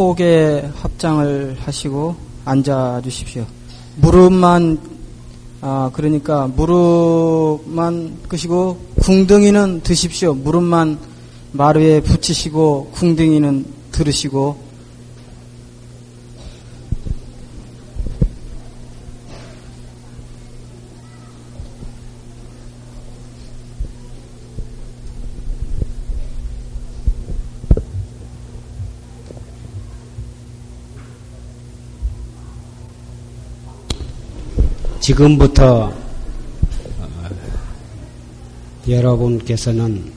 폭에 합장을 하시고 앉아 주십시오. 무릎만 아 그러니까 무릎만 끄시고 궁둥이는 드십시오. 무릎만 마루에 붙이시고 궁둥이는 들으시고 지금부터 어, 여러분께서는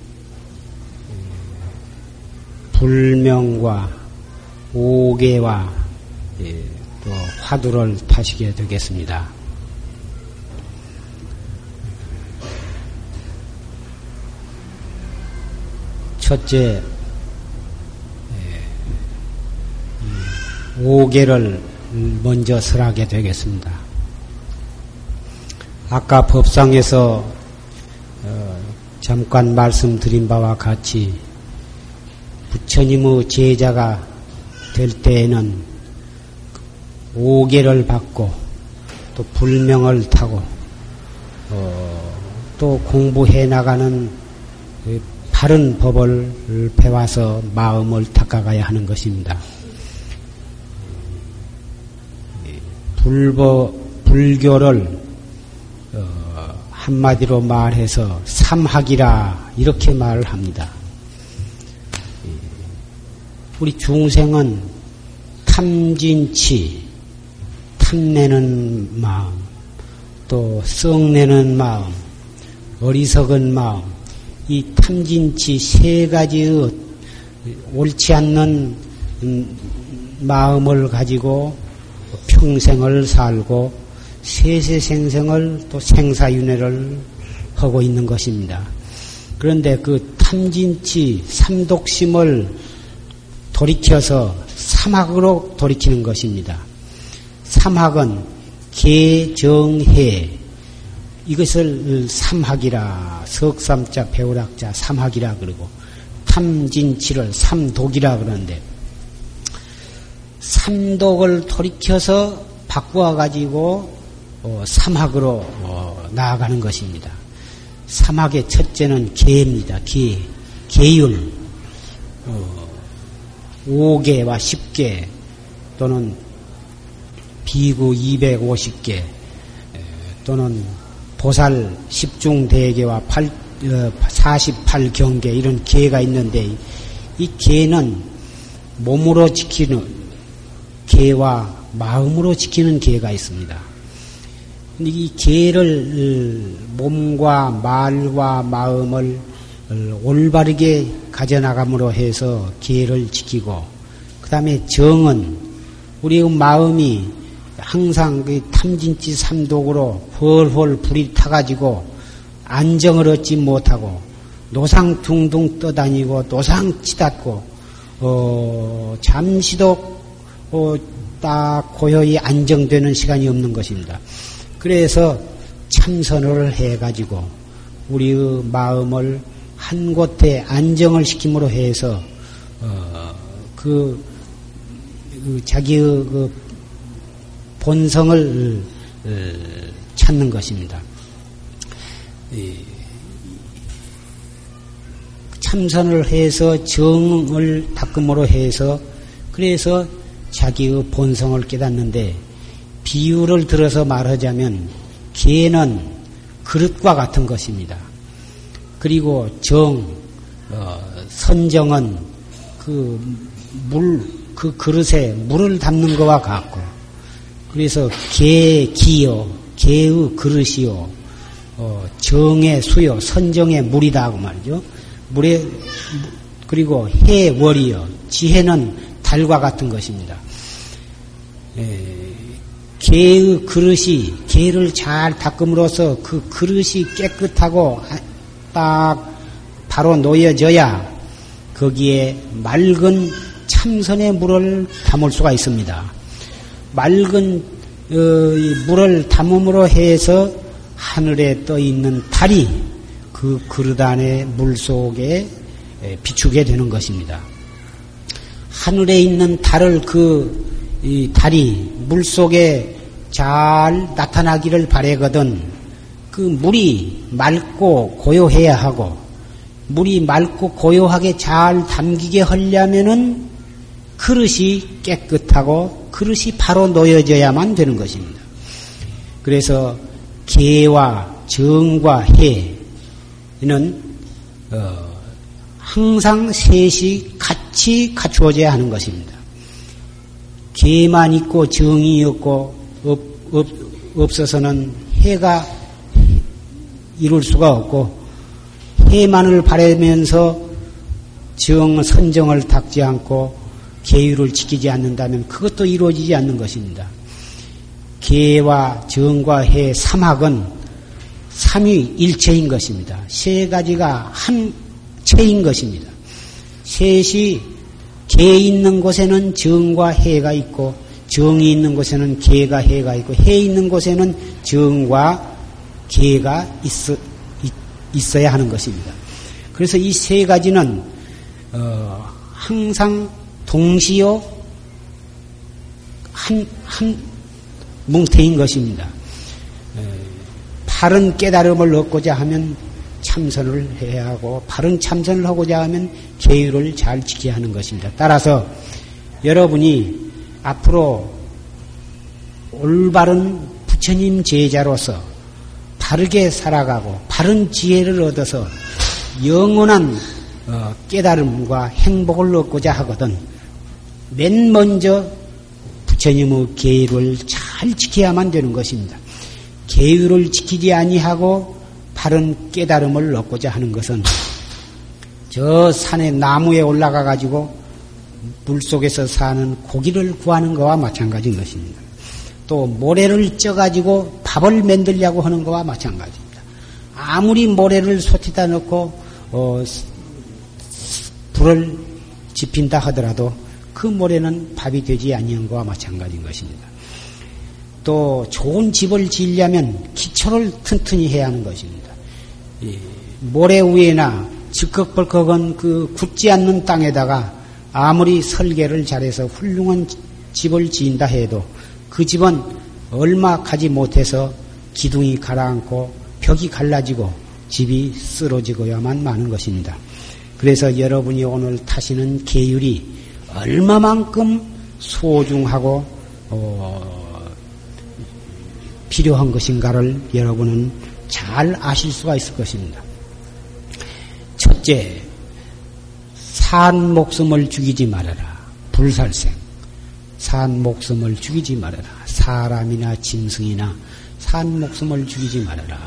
불명과 오개와 예, 또 화두를 타시게 되겠습니다. 첫째, 예, 오개를 먼저 설하게 되겠습니다. 아까 법상에서 어, 잠깐 말씀드린 바와 같이 부처님의 제자가 될 때에는 오계를 받고 또 불명을 타고 어, 또 공부해 나가는 그 바른 법을 배워서 마음을 닦아가야 하는 것입니다. 불법 불교를 한마디로 말해서 삼학이라 이렇게 말을 합니다. 우리 중생은 탐진치, 탐내는 마음, 또 썩내는 마음, 어리석은 마음, 이 탐진치 세 가지의 옳지 않는 마음을 가지고 평생을 살고 세세생생을 또 생사윤회를 하고 있는 것입니다. 그런데 그 탐진치 삼독심을 돌이켜서 사막으로 돌이키는 것입니다. 사막은 개정해 이것을 삼학이라 석삼자 배우락자 삼학이라 그러고 탐진치를 삼독이라 그러는데 삼독을 돌이켜서 바꾸어 가지고 어, 사막으로 어, 나아가는 것입니다. 사막의 첫째는 개입니다. 개, 개율. 어, 5개와 10개 또는 비구 250개 또는 보살 10중 대개와 8, 48경계 이런 개가 있는데 이 개는 몸으로 지키는 개와 마음으로 지키는 개가 있습니다. 이 개를 몸과 말과 마음을 올바르게 가져나감으로 해서 개를 지키고 그 다음에 정은 우리의 마음이 항상 그 탐진치 삼독으로 헐헐 불이 타가지고 안정을 얻지 못하고 노상 둥둥 떠다니고 노상 치닫고 어, 잠시도 어, 딱 고요히 안정되는 시간이 없는 것입니다. 그래서 참선을 해가지고 우리의 마음을 한 곳에 안정을 시킴으로 해서 어, 그, 그, 자기의 그 본성을 어, 찾는 것입니다. 참선을 해서 정을 닦음으로 해서 그래서 자기의 본성을 깨닫는데 비유를 들어서 말하자면 개는 그릇과 같은 것입니다. 그리고 정, 어, 선정은 그 물, 그 그릇에 물을 담는 것과 같고, 그래서 개, 기요, 개의 그릇이요, 어, 정의 수요, 선정의 물이다, 그 말이죠. 물에, 그리고 해, 월이요, 지혜는 달과 같은 것입니다. 에, 개의 그릇이 개를 잘 닦음으로써 그 그릇이 깨끗하고 딱 바로 놓여져야 거기에 맑은 참선의 물을 담을 수가 있습니다. 맑은 어, 물을 담음으로 해서 하늘에 떠 있는 달이 그 그릇 안에 물 속에 비추게 되는 것입니다. 하늘에 있는 달을 그 달이 물 속에 잘 나타나기를 바래거든 그 물이 맑고 고요해야 하고 물이 맑고 고요하게 잘 담기게 하려면은 그릇이 깨끗하고 그릇이 바로 놓여져야만 되는 것입니다. 그래서 개와 정과 해는 어, 항상 셋이 같이 갖추어져야 하는 것입니다. 개만 있고 정이 없고 없, 없, 없어서는 해가 이룰 수가 없고 해만을 바라면서 정 선정을 닦지 않고 계율을 지키지 않는다면 그것도 이루어지지 않는 것입니다. 계와 정과 해 삼학은 삼위 일체인 것입니다. 세 가지가 한 체인 것입니다. 셋이 개 있는 곳에는 정과 해가 있고 정이 있는 곳에는 개가 해가 있고 해 있는 곳에는 정과 개가 있어, 있어야 하는 것입니다. 그래서 이 세 가지는 어, 항상 동시요 한, 한 뭉태인 것입니다. 바른 깨달음을 얻고자 하면 참선을 해야 하고 바른 참선을 하고자 하면 계율을 잘 지켜야 하는 것입니다. 따라서 여러분이 앞으로 올바른 부처님 제자로서 바르게 살아가고 바른 지혜를 얻어서 영원한 어, 깨달음과 행복을 얻고자 하거든 맨 먼저 부처님의 계율을 잘 지켜야만 되는 것입니다. 계율을 지키지 아니하고 바른 깨달음을 얻고자 하는 것은 저 산의 나무에 올라가 가지고 물 속에서 사는 고기를 구하는 것과 마찬가지인 것입니다. 또 모래를 쪄 가지고 밥을 만들려고 하는 것과 마찬가지입니다. 아무리 모래를 솥에다 넣고 어, 불을 지핀다 하더라도 그 모래는 밥이 되지 아니한 것과 마찬가지인 것입니다. 또 좋은 집을 지으려면 기초를 튼튼히 해야 하는 것입니다. 모래 위에나 즉刻벌컥은 그 굳지 않는 땅에다가 아무리 설계를 잘해서 훌륭한 집을 지은다 해도 그 집은 얼마 가지 못해서 기둥이 가라앉고 벽이 갈라지고 집이 쓰러지고야만 마는 것입니다. 그래서 여러분이 오늘 타시는 계율이 얼마만큼 소중하고 어, 필요한 것인가를 여러분은 잘 아실 수가 있을 것입니다. 첫째, 산 목숨을 죽이지 말아라. 불살생. 산 목숨을 죽이지 말아라. 사람이나 짐승이나 산 목숨을 죽이지 말아라.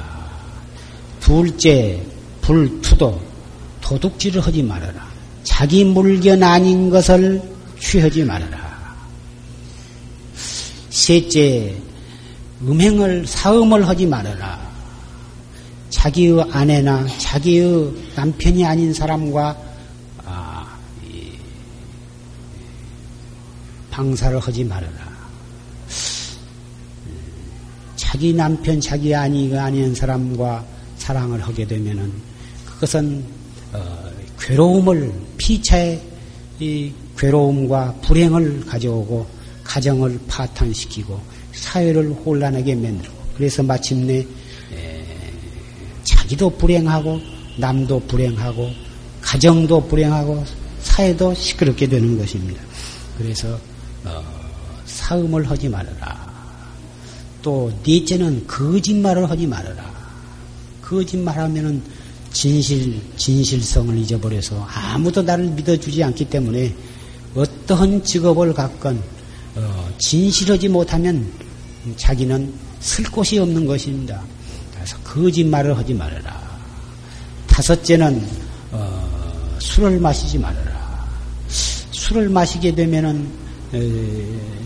둘째, 불투도. 도둑질을 하지 말아라. 자기 물견 아닌 것을 취하지 말아라. 셋째, 음행을, 사음을 하지 말아라. 자기의 아내나 자기의 남편이 아닌 사람과 방사를 하지 말아라. 자기 남편, 자기 아니가 아닌 사람과 사랑을 하게 되면은 그것은 어, 괴로움을 피차의 괴로움과 불행을 가져오고 가정을 파탄시키고 사회를 혼란하게 만들고 그래서 마침내 자기도 불행하고 남도 불행하고 가정도 불행하고 사회도 시끄럽게 되는 것입니다. 그래서 어, 사음을 하지 말아라. 또 넷째는 거짓말을 하지 말아라. 거짓말하면은 진실 진실성을 잊어버려서 아무도 나를 믿어주지 않기 때문에 어떠한 직업을 갖건 어, 진실하지 못하면 자기는 쓸 곳이 없는 것입니다. 그래서 거짓말을 하지 말아라. 다섯째는 어, 술을 마시지 말아라. 술을 마시게 되면은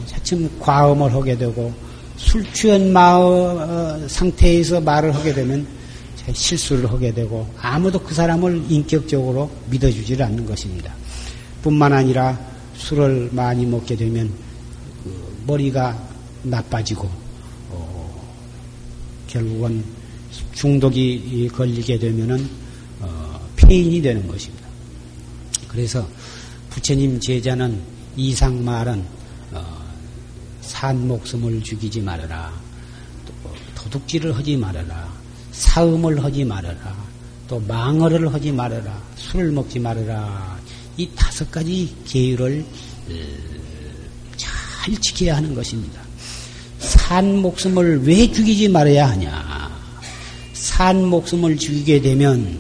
차츰 과음을 하게 되고 술 취한 마음 어, 상태에서 말을 하게 되면 실수를 하게 되고 아무도 그 사람을 인격적으로 믿어주질 않는 것입니다. 뿐만 아니라 술을 많이 먹게 되면 그 머리가 나빠지고 어, 결국은 중독이 걸리게 되면은 어, 폐인이 되는 것입니다. 그래서 부처님 제자는 이상 말은 어, 산 목숨을 죽이지 말아라. 도둑질을 하지 말아라. 사음을 하지 말아라. 또 망어를 하지 말아라. 술을 먹지 말아라. 이 다섯 가지 계율을 어, 잘 지켜야 하는 것입니다. 산 목숨을 왜 죽이지 말아야 하냐? 산 목숨을 죽이게 되면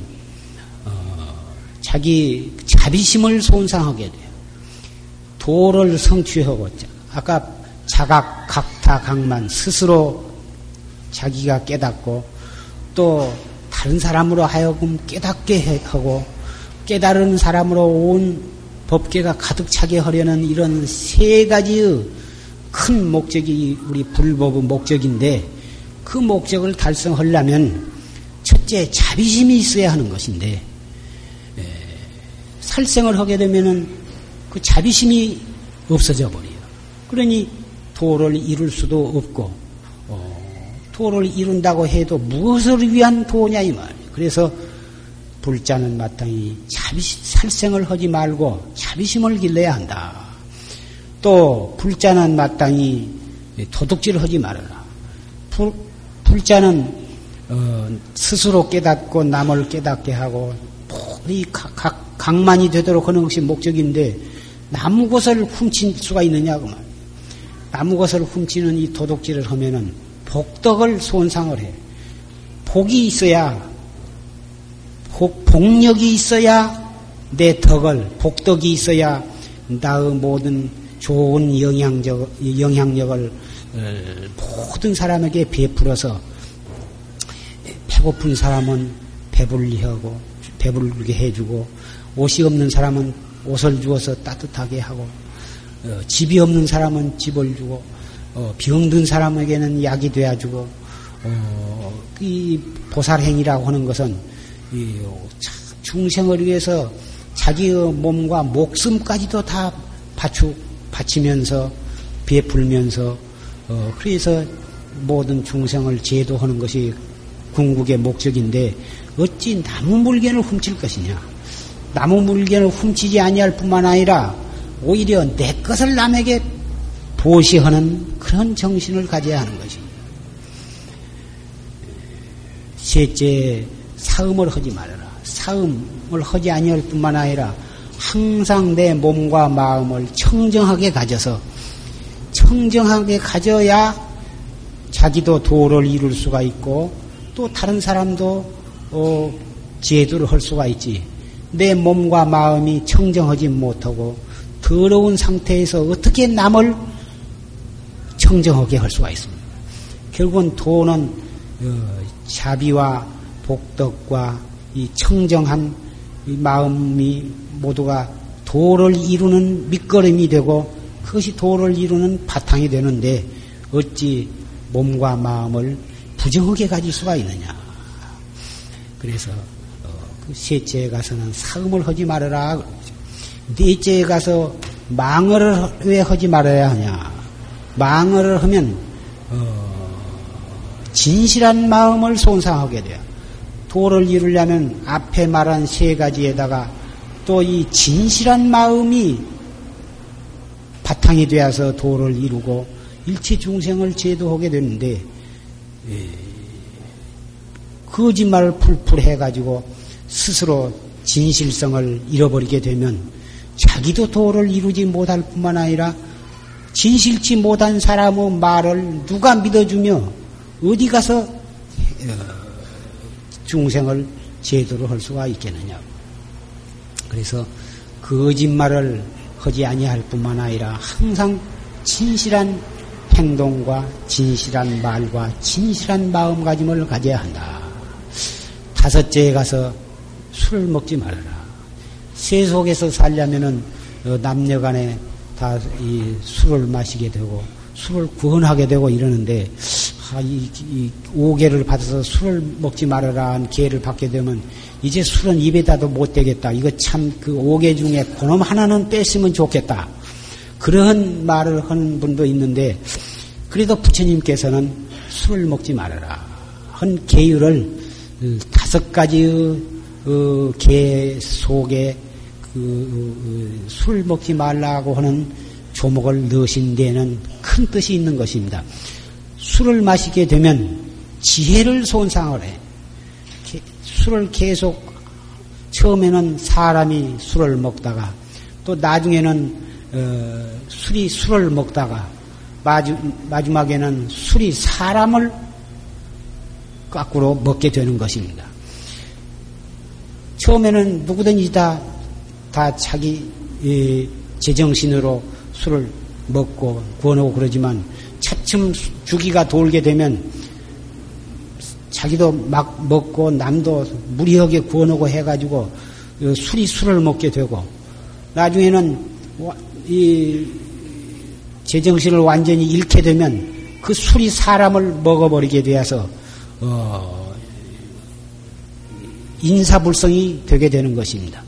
어, 자기 자비심을 손상하게 돼요. 도를 성취하고 아까 자각, 각타, 각만 스스로 자기가 깨닫고 또 다른 사람으로 하여금 깨닫게 하고 깨달은 사람으로 온 법계가 가득 차게 하려는 이런 세 가지의 큰 목적이 우리 불법의 목적인데 그 목적을 달성하려면 첫째 자비심이 있어야 하는 것인데 살생을 하게 되면은 그 자비심이 없어져 버려요. 그러니 도를 이룰 수도 없고 어, 도를 이룬다고 해도 무엇을 위한 도냐 이 말. 그래서 불자는 마땅히 자비 살생을 하지 말고 자비심을 길러야 한다. 또 불자는 마땅히 도둑질을 하지 말아라. 불, 불자는 어, 스스로 깨닫고 남을 깨닫게 하고 이 각, 각, 각만이 되도록 하는 것이 목적인데 나무 것을 훔칠 수가 있느냐 그 말. 나무 것을 훔치는 이 도둑질을 하면은 복덕을 손상을 해. 복이 있어야 복, 복력이 있어야 내 덕을 복덕이 있어야 나의 모든 좋은 영향적 영향력을 어, 모든 사람에게 베풀어서 배고픈 사람은 배불리 하고 배불게 해주고 옷이 없는 사람은 옷을 주어서 따뜻하게 하고 어, 집이 없는 사람은 집을 주고 어, 병든 사람에게는 약이 되어 주고 어, 이 보살행이라고 하는 것은 이, 중생을 위해서 자기의 몸과 목숨까지도 다 바추, 바치면서 베풀면서 어, 그래서 모든 중생을 제도하는 것이 궁극의 목적인데 어찌 나무 물건을 훔칠 것이냐? 나무 물건을 훔치지 아니할 뿐만 아니라 오히려 내 것을 남에게 보시하는 그런 정신을 가져야 하는 것입니다. 셋째, 사음을 하지 말아라. 사음을 하지 아니할 뿐만 아니라 항상 내 몸과 마음을 청정하게 가져서 청정하게 가져야 자기도 도를 이룰 수가 있고 또 다른 사람도 어, 제도를 할 수가 있지. 내 몸과 마음이 청정하지 못하고 더러운 상태에서 어떻게 남을 청정하게 할 수가 있습니다. 결국은 도는 어, 자비와 복덕과 이 청정한 이 마음이 모두가 도를 이루는 밑거름이 되고 그것이 도를 이루는 바탕이 되는데 어찌 몸과 마음을 부정하게 가질 수가 있느냐. 그래서 셋째에 가서는 사음을 하지 말아라. 넷째에 가서 망을 왜 하지 말아야 하냐. 망을 하면 어, 진실한 마음을 손상하게 돼요. 도를 이루려면 앞에 말한 세 가지에다가 또 이 진실한 마음이 바탕이 되어서 도를 이루고 일체 중생을 제도하게 되는데 예, 거짓말을 풀풀 해가지고 스스로 진실성을 잃어버리게 되면 자기도 도를 이루지 못할 뿐만 아니라 진실치 못한 사람의 말을 누가 믿어주며 어디 가서 어, 중생을 제도로 할 수가 있겠느냐. 그래서 거짓말을 하지 아니할 뿐만 아니라 항상 진실한 행동과 진실한 말과 진실한 마음가짐을 가져야 한다. 다섯째에 가서 술을 먹지 말아라. 세속에서 살려면은 어, 남녀간에 다 이 술을 마시게 되고 술을 구원하게 되고 이러는데 아, 이, 이 오계를 받아서 술을 먹지 말아라 한 기회를 받게 되면 이제 술은 입에다도 못 대겠다. 이거 참 그 오계 중에 그놈 하나는 뺐으면 좋겠다. 그런 말을 하는 분도 있는데 그래도 부처님께서는 술을 먹지 말아라. 한 계율을 다섯 가지의 어, 계 속에 그, 술 먹지 말라고 하는 조목을 넣으신 데는 큰 뜻이 있는 것입니다. 술을 마시게 되면 지혜를 손상을 해. 술을 계속 처음에는 사람이 술을 먹다가 또 나중에는 어, 술이 술을 먹다가 마지, 마지막에는 술이 사람을 거꾸로 먹게 되는 것입니다. 처음에는 누구든지 다, 다 자기 제정신으로 술을 먹고 구워놓고 그러지만 차츰 주기가 돌게 되면 자기도 막 먹고 남도 무리하게 구워놓고 해가지고 술이 술을 먹게 되고 나중에는 이 제정신을 완전히 잃게 되면 그 술이 사람을 먹어버리게 되어서 어 인사불성이 되게 되는 것입니다.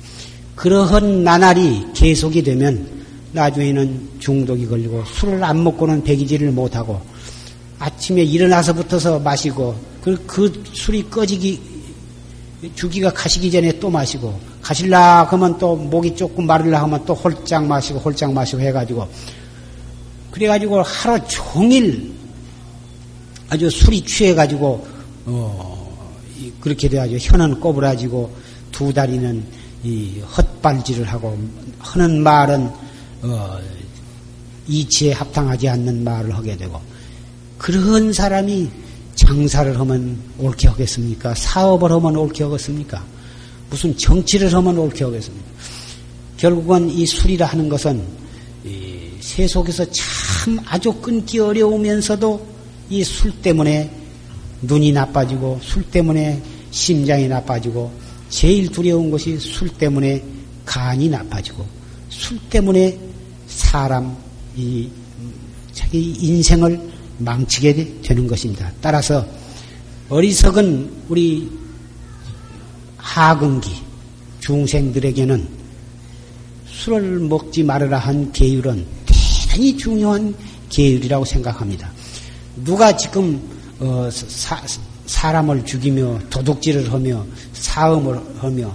그러한 나날이 계속이 되면 나중에는 중독이 걸리고 술을 안 먹고는 배기질을 못하고 아침에 일어나서부터서 마시고 그, 그 술이 꺼지기 주기가 가시기 전에 또 마시고 가실라 하면 또 목이 조금 마르려 하면 또 홀짝 마시고 홀짝 마시고 해가지고 그래가지고 하루 종일 아주 술이 취해가지고 어 그렇게 돼가지고 혀는 꼬부라지고 두 다리는 이 헛발질을 하고 하는 말은 어 이치에 합당하지 않는 말을 하게 되고 그런 사람이 장사를 하면 옳게 하겠습니까? 사업을 하면 옳게 하겠습니까? 무슨 정치를 하면 옳게 하겠습니까? 결국은 이 술이라 하는 것은 세속에서 참 아주 끊기 어려우면서도 이 술 때문에 눈이 나빠지고 술 때문에 심장이 나빠지고 제일 두려운 것이 술 때문에 간이 나빠지고 술 때문에 사람 이 자기 인생을 망치게 되는 것입니다. 따라서 어리석은 우리 하근기 중생들에게는 술을 먹지 말아라 한 계율은 대단히 중요한 계율이라고 생각합니다. 누가 지금 어, 사, 사람을 죽이며 도둑질을 하며 사음을 하며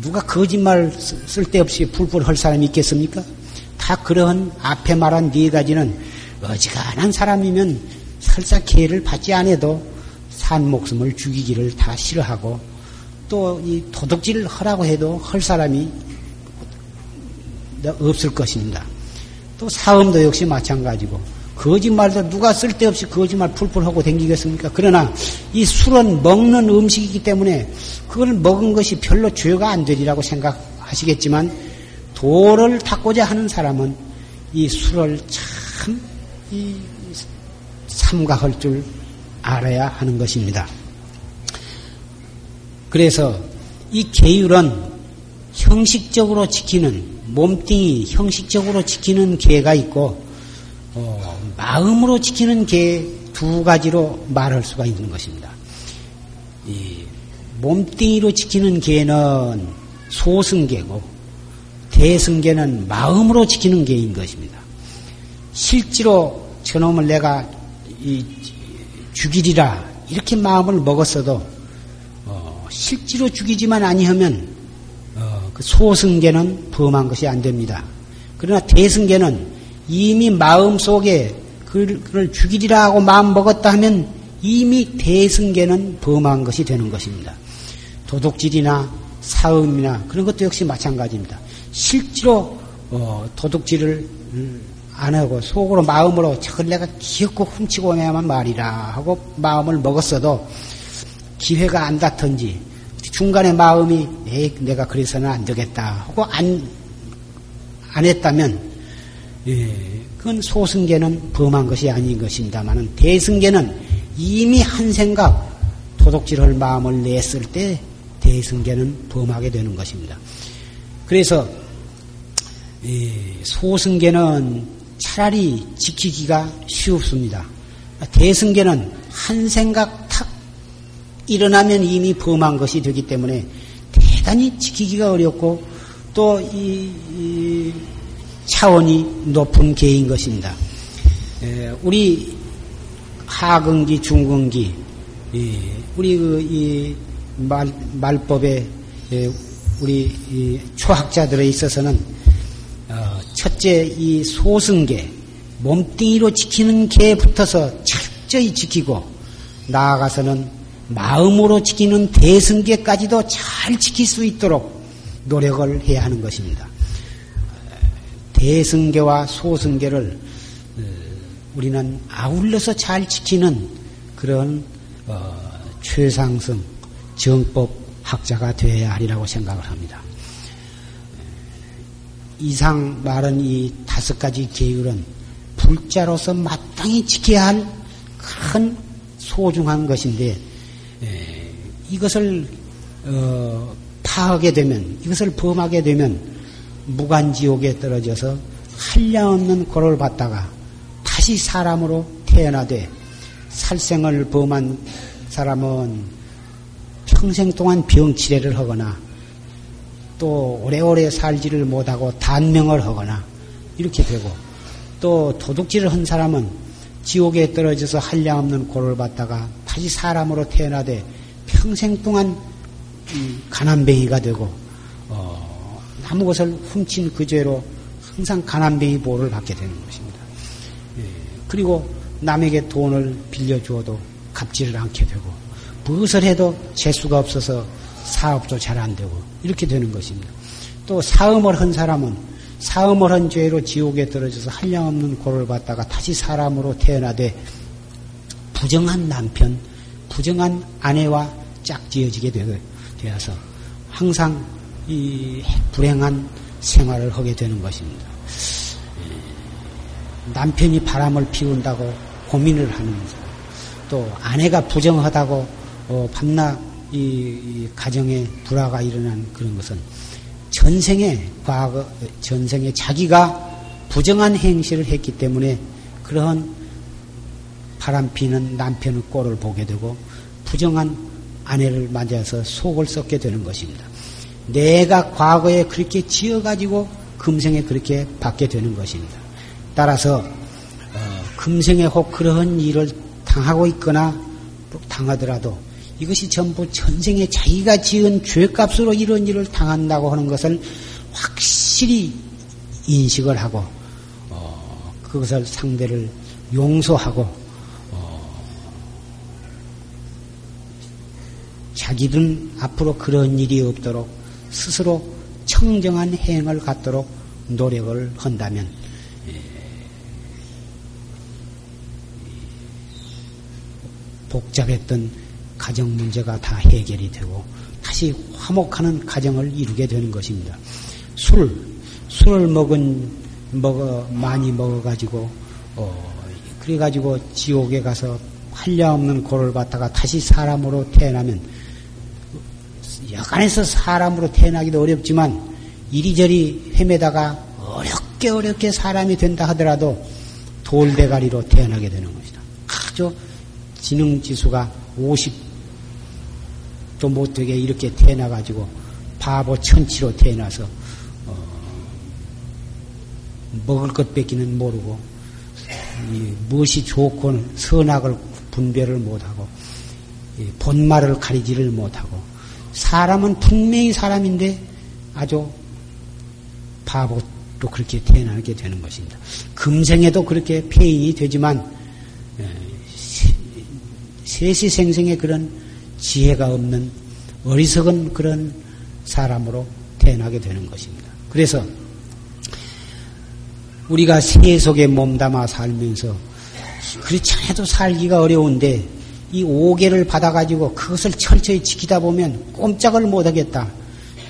누가 거짓말 쓸데없이 풀풀 할 사람이 있겠습니까? 다 그러한 앞에 말한 네 가지는 어지간한 사람이면 설사 개를 받지 않아도 산 목숨을 죽이기를 다 싫어하고 또 이 도둑질을 하라고 해도 할 사람이 없을 것입니다. 또 사음도 역시 마찬가지고 거짓말도 누가 쓸데없이 거짓말 풀풀 하고 댕기겠습니까? 그러나 이 술은 먹는 음식이기 때문에 그걸 먹은 것이 별로 죄가 안 되리라고 생각하시겠지만 도를 닦고자 하는 사람은 이 술을 참 이 삼가할 줄 알아야 하는 것입니다. 그래서 이 계율은 형식적으로 지키는 몸뚱이 형식적으로 지키는 계가 있고 어, 마음으로 지키는 계두 가지로 말할 수가 있는 것입니다. 이 몸뚱이로 지키는 계는 소승계고 대승계는 마음으로 지키는 계인 것입니다. 실제로 저놈을 내가 죽이리라 이렇게 마음을 먹었어도 어, 실제로 죽이지만 아니하면 어, 그 소승계는 범한 것이 안 됩니다. 그러나 대승계는 이미 마음 속에 그를 죽이리라 하고 마음 먹었다 하면 이미 대승계는 범한 것이 되는 것입니다. 도둑질이나 사음이나 그런 것도 역시 마찬가지입니다. 실제로 어, 도둑질을 안 하고 속으로 마음으로 저걸 내가 기어코 훔치고 내야만 말이라 하고 마음을 먹었어도 기회가 안 닿던지 중간에 마음이 내가 그래서는 안 되겠다 하고 안, 안 했다면 예, 그건 소승계는 범한 것이 아닌 것입니다만은 대승계는 이미 한 생각 도둑질할 마음을 냈을 때 대승계는 범하게 되는 것입니다. 그래서 소승계는 차라리 지키기가 쉽습니다. 대승계는 한 생각 탁 일어나면 이미 범한 것이 되기 때문에 대단히 지키기가 어렵고 또이 차원이 높은 계인 것입니다. 우리 하근기, 중근기, 우리 그이 말, 말법에 우리 초학자들에 있어서는 어, 첫째 이 소승계 몸뚱이로 지키는 붙어서 철저히 지키고 나아가서는 마음으로 지키는 대승계까지도 잘 지킬 수 있도록 노력을 해야 하는 것입니다. 대승계와 소승계를 어, 우리는 아울러서 잘 지키는 그런 어, 최상승 정법 학자가 되어야 하리라고 생각을 합니다. 이상 말한 이 다섯 가지 계율은 불자로서 마땅히 지켜야 할 큰 소중한 것인데 이것을 어, 파하게 되면 이것을 범하게 되면 무간지옥에 떨어져서 한량없는 고를 받다가 다시 사람으로 태어나되 살생을 범한 사람은 평생 동안 병치레를 하거나 또 오래오래 살지를 못하고 단명을 하거나 이렇게 되고 또 도둑질을 한 사람은 지옥에 떨어져서 한량없는 고를 받다가 다시 사람으로 태어나되 평생 동안 가난뱅이가 되고 어, 아무 것을 훔친 그 죄로 항상 가난뱅이 보호를 받게 되는 것입니다. 예, 그리고 남에게 돈을 빌려주어도 갚지를 않게 되고 무엇을 해도 재수가 없어서 사업도 잘 안 되고 이렇게 되는 것입니다. 또 사음을 한 사람은 사음을 한 죄로 지옥에 떨어져서 한량없는 고를 받다가 다시 사람으로 태어나되 부정한 남편, 부정한 아내와 짝지어지게 되어서 항상 이 불행한 생활을 하게 되는 것입니다. 남편이 바람을 피운다고 고민을 하면서 또 아내가 부정하다고 어, 밤낮 이, 이 가정에 불화가 일어난 그런 것은 전생에 과거 전생에 자기가 부정한 행실을 했기 때문에 그러한 바람 피는 남편의 꼴을 보게 되고 부정한 아내를 맞아서 속을 썩게 되는 것입니다. 내가 과거에 그렇게 지어가지고 금생에 그렇게 받게 되는 것입니다. 따라서 어, 금생에 혹 그러한 일을 당하고 있거나 당하더라도 이것이 전부 전생에 자기가 지은 죄값으로 이런 일을 당한다고 하는 것을 확실히 인식을 하고 어, 그것을 상대를 용서하고 어, 자기는 앞으로 그런 일이 없도록 스스로 청정한 행을 갖도록 노력을 한다면 예, 복잡했던 가정 문제가 다 해결이 되고 다시 화목하는 가정을 이루게 되는 것입니다. 술, 술을 먹은 먹어 많이 먹어가지고 어, 그래가지고 지옥에 가서 한량없는 고를 받다가 다시 사람으로 태어나면 여간에서 사람으로 태어나기도 어렵지만 이리저리 헤매다가 어렵게 어렵게 사람이 된다 하더라도 돌대가리로 태어나게 되는 것이다. 아주 지능 지수가 50또 못되게 이렇게 태어나 가지고 바보 천치로 태어나서 어, 먹을 것 뺏기는 모르고 무엇이 좋고 선악을 분별을 못하고 본말을 가리지를 못하고 사람은 분명히 사람인데 아주 바보로 그렇게 태어나게 되는 것입니다. 금생에도 그렇게 폐인이 되지만 세시생생의 그런 지혜가 없는 어리석은 그런 사람으로 태어나게 되는 것입니다. 그래서 우리가 세계 속에 몸담아 살면서 그렇지 않아도 살기가 어려운데 이 오계를 받아가지고 그것을 철저히 지키다 보면 꼼짝을 못하겠다.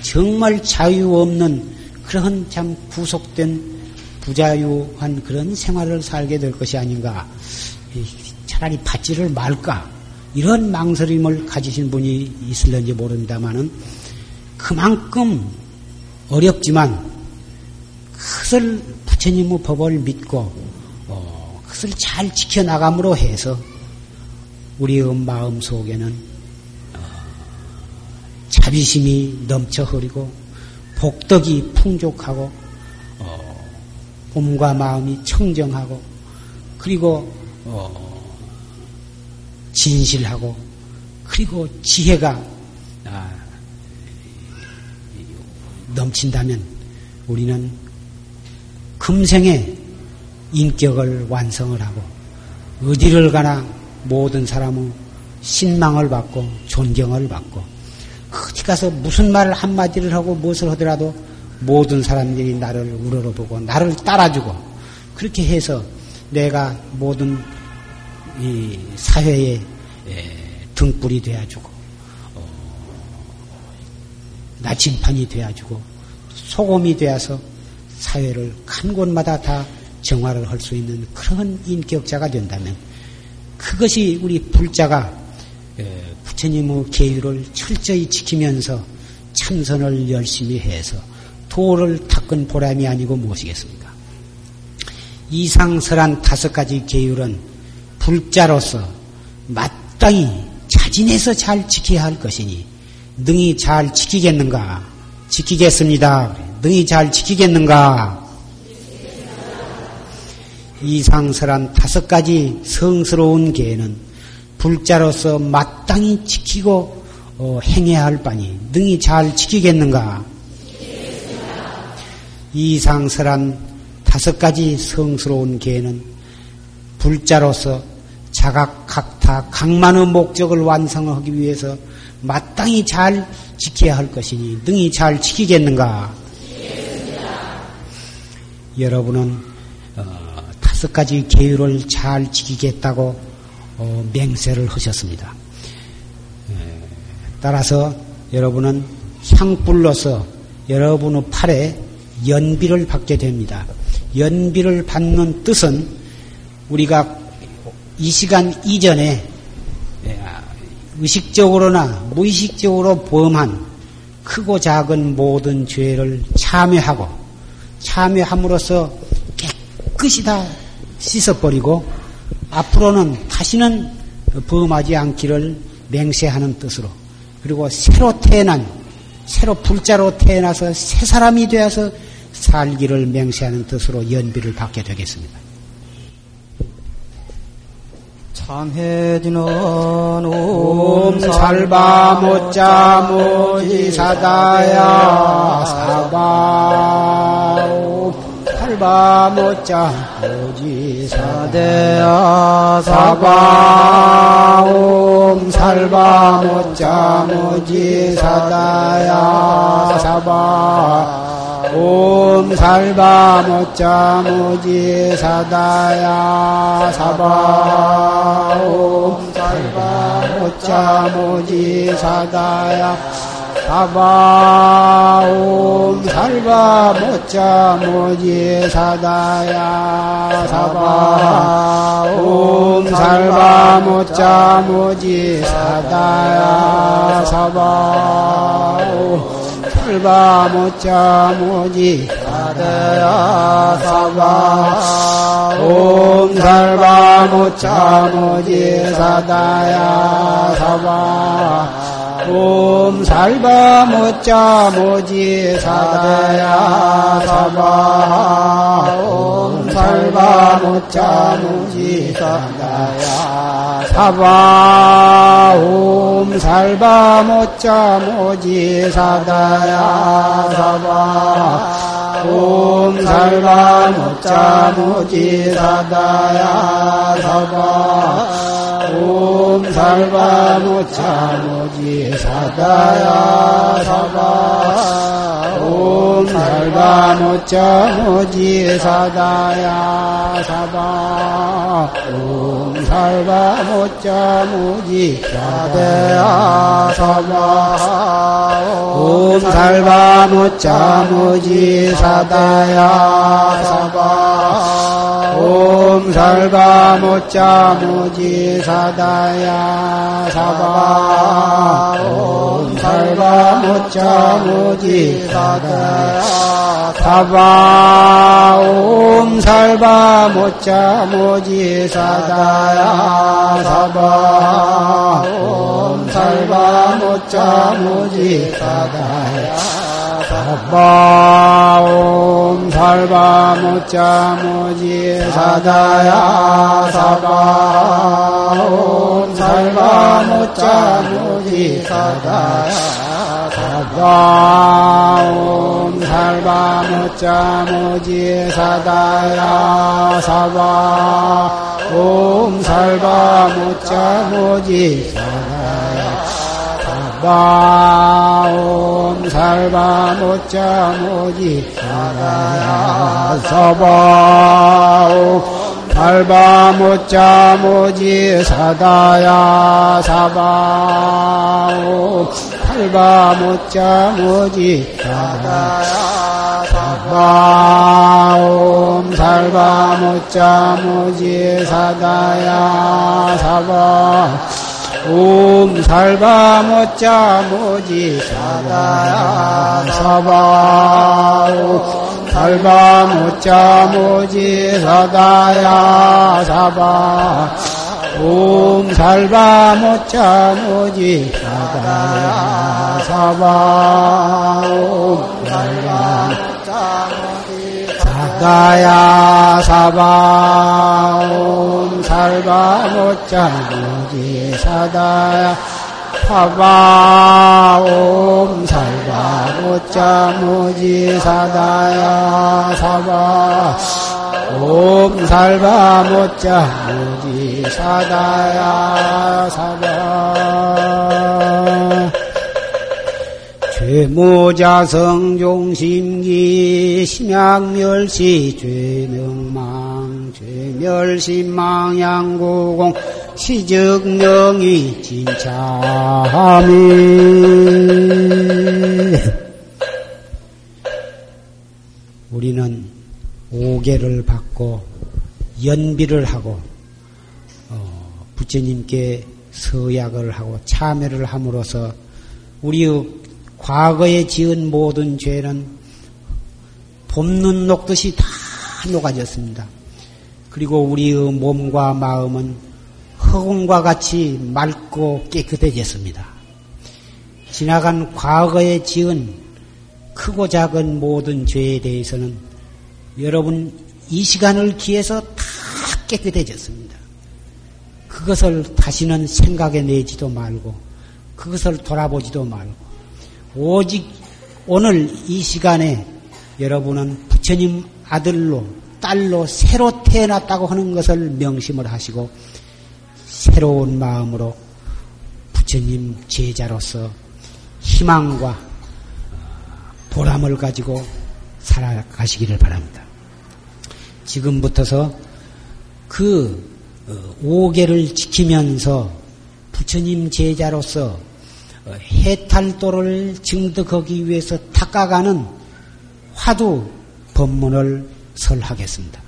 정말 자유 없는 그런 참 구속된 부자유한 그런 생활을 살게 될 것이 아닌가. 차라리 받지를 말까. 이런 망설임을 가지신 분이 있을는지 모릅니다만은 그만큼 어렵지만 그것을 부처님의 법을 믿고 어, 그것을 잘 지켜나감으로 해서 우리의 마음 속에는 어, 자비심이 넘쳐 흐리고 복덕이 풍족하고 어, 몸과 마음이 청정하고 그리고 어, 진실하고 그리고 지혜가 아, 넘친다면 우리는 금생에 인격을 완성을 하고 어디를 가나 모든 사람은 신망을 받고 존경을 받고 어디 가서 무슨 말을 한마디를 하고 무엇을 하더라도 모든 사람들이 나를 우러러보고 나를 따라주고 그렇게 해서 내가 모든 이 사회의 등불이 되어주고 어, 나침판이 되어주고 소금이 되어서 사회를 간 곳마다 다 정화를 할 수 있는 그런 인격자가 된다면 그것이 우리 불자가 부처님의 계율을 철저히 지키면서 참선을 열심히 해서 도를 닦은 보람이 아니고 무엇이겠습니까? 이상설한 다섯 가지 계율은 불자로서 마땅히 자진해서 잘 지켜야 할 것이니 능히 잘 지키겠는가? 지키겠습니다. 능히 잘 지키겠는가? 이상설한 다섯 가지 성스러운 계는 불자로서 마땅히 지키고 어, 행해야 할 바니 능히 잘 지키겠는가? 이상설한 다섯 가지 성스러운 계는 불자로서 자각, 각타, 각만의 목적을 완성하기 위해서 마땅히 잘 지켜야 할 것이니 능히 잘 지키겠는가? 여러분은 어, 가지 계율을 잘 지키겠다고 어, 맹세를 하셨습니다. 에, 따라서 여러분은 향불로서 여러분의 팔에 연비를 받게 됩니다. 연비를 받는 뜻은 우리가 이 시간 이전에 의식적으로나 무의식적으로 범한 크고 작은 모든 죄를 참회하고 참회함으로써 깨끗이 다 씻어버리고 앞으로는 다시는 범하지 않기를 맹세하는 뜻으로. 그리고 새로 태어난 새로 불자로 태어나서 새 사람이 되어서 살기를 맹세하는 뜻으로 연비를 받게 되겠습니다. 참해지는 옴 살바 못자 모지사다야 사바 바 못자 모지사대야 사바 옴 살바 못자 모지사다야 사바 옴 살바 모자 모지 사다야 사바 옴 살바 모자 모지 사다야 사바 옴 살바 모자 모지 사다야. 사바 옴 살바 모자 모지 사다야. 사바 옴 살바 모자 모지 사대야. 사바 옴 살바 모자 모지 사다야. 사바 옴 살바 모자 모지 사다야 사바 옴 살바 모자 모지 사다야 사바 옴 살바 모자 모지 사다야 사바 옴 살바 모자 모지 사다야 사바 옴 살바 모자 모지 사다야 사바 옴 살바 모자 모지 사다야 사바 옴 살바 모자 모지 사다야 사바 옴 살바 모자 모지 사다야 사바 옴 살바 모자 모지 사다야 사바 옴 살바 모자 모지 사다야 사바 옴 살바 모자 모지 사다야 사바 옴 살바 모자 모지 사다야 사바 옴 살바 모자 모지 사다야 사바 옴 살바 모자 모지 사다야 사바 사바옴 살바 모자 모지 사다야 사바 옴 살바 모자 모지 사다야 사바옴 살바 모자 모지 사다야 사바옴 살바 모자 모지 사다야 사바오. 살바 모자 모지 사다야 사바옴 살바 모자 모지 사다야 사바 옴 살바 모자 모지 사다야 사바 옴 살바 모자 모지 사다야 사바. 옴 살바 모자 모지 사다야 사바 옴 살바 모자 모지 사다야 사바 옴 살바 모자 모지 사다야 사바 옴 살바 모자 모지 사다야 사바 옴 살바 모자 모지 사다야 사바 죄모자성 종심기 심양멸시 죄명망 죄멸심망양구공 시적명이 진참이. 우리는 오계를 받고 연비를 하고 어, 부처님께 서약을 하고 참여를 함으로써 우리의 과거에 지은 모든 죄는 봄눈 녹듯이 다 녹아졌습니다. 그리고 우리의 몸과 마음은 흑운과 같이 맑고 깨끗해졌습니다. 지나간 과거에 지은 크고 작은 모든 죄에 대해서는 여러분 이 시간을 기해서 다 깨끗해졌습니다. 그것을 다시는 생각해 내지도 말고 그것을 돌아보지도 말고 오직 오늘 이 시간에 여러분은 부처님 아들로 딸로 새로 태어났다고 하는 것을 명심을 하시고 새로운 마음으로 부처님 제자로서 희망과 보람을 가지고 살아가시기를 바랍니다. 지금부터서 그 어, 오계를 지키면서 부처님 제자로서 어, 해탈도를 증득하기 위해서 닦아가는 화두 법문을 설하겠습니다.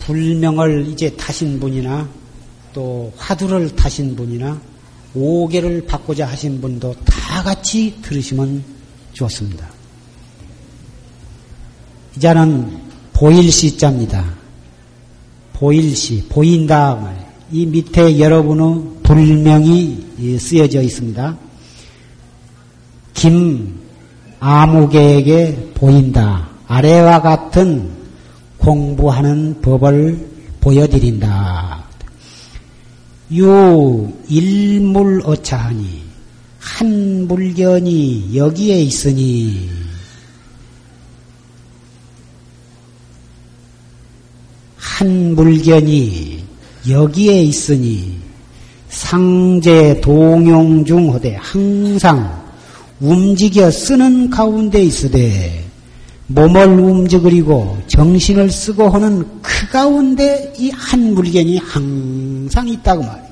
불명을 이제 타신 분이나 또 화두를 타신 분이나 오계를 받고자 하신 분도 다 같이 들으시면 좋습니다. 이자는 보일시자입니다. 보일시, 보인다. 이 밑에 여러분의 불명이 쓰여져 있습니다. 김 아무개에게 보인다. 아래와 같은 공부하는 법을 보여드린다. 요 일물 어차하니 한 물견이 여기에 있으니 한 물견이 여기에 있으니 상제 동용 중 하되 항상 움직여 쓰는 가운데 있으되 몸을 움직이고 정신을 쓰고 하는 그 가운데 이 한 물견이 항상 있다고 말이에요.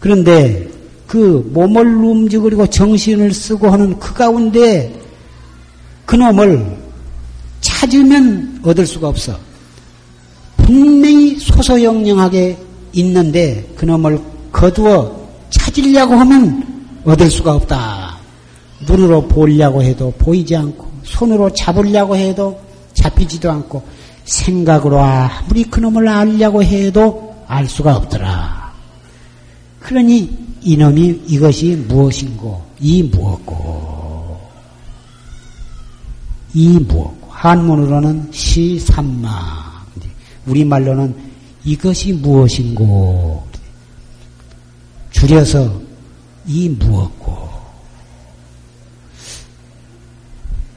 그런데 그 몸을 움직이고 정신을 쓰고 하는 그 가운데 그 놈을 찾으면 얻을 수가 없어. 분명히 소소영령하게 있는데 그 놈을 거두어 찾으려고 하면 얻을 수가 없다. 눈으로 보려고 해도 보이지 않고 손으로 잡으려고 해도 잡히지도 않고 생각으로 아무리 그놈을 알려고 해도 알 수가 없더라. 그러니 이놈이 이것이 무엇인고 이 무엇고 이 무엇고 한문으로는 시삼마 우리말로는 이것이 무엇인고? 줄여서 이 무엇고?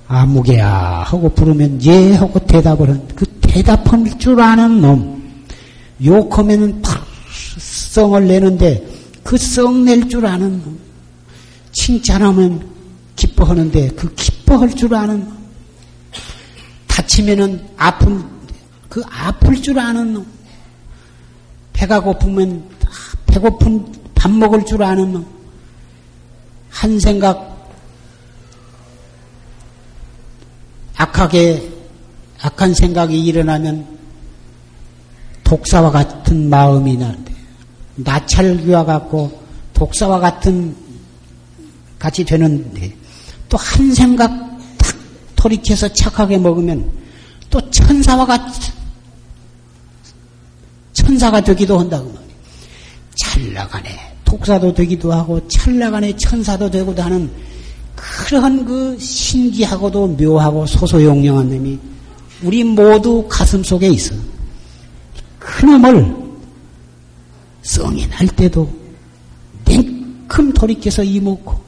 아무개야 하고 부르면 예 하고 대답을 한 그 대답할 줄 아는 놈. 욕하면은 성을 내는데 그 성 낼 줄 아는 놈. 칭찬하면 기뻐하는데 그 기뻐할 줄 아는 놈. 다치면은 아픈 그 아플 줄 아는 놈. 배가 고프면 배고픈 밥 먹을 줄 아는 놈. 한 생각 악하게 악한 생각이 일어나면 독사와 같은 마음이 나는데 나찰기와 같고 독사와 같은 같이 되는데 또 한 생각 탁 돌이켜서 착하게 먹으면 또 천사와 같이 천사가 되기도 한다고 말이에요. 찰나간에 독사도 되기도 하고 찰나간에 천사도 되고도 하는 그러한 그 신기하고도 묘하고 소소용령한 놈이 우리 모두 가슴 속에 있어. 그 놈을 성인할 때도 냉큼 돌이켜서 이먹고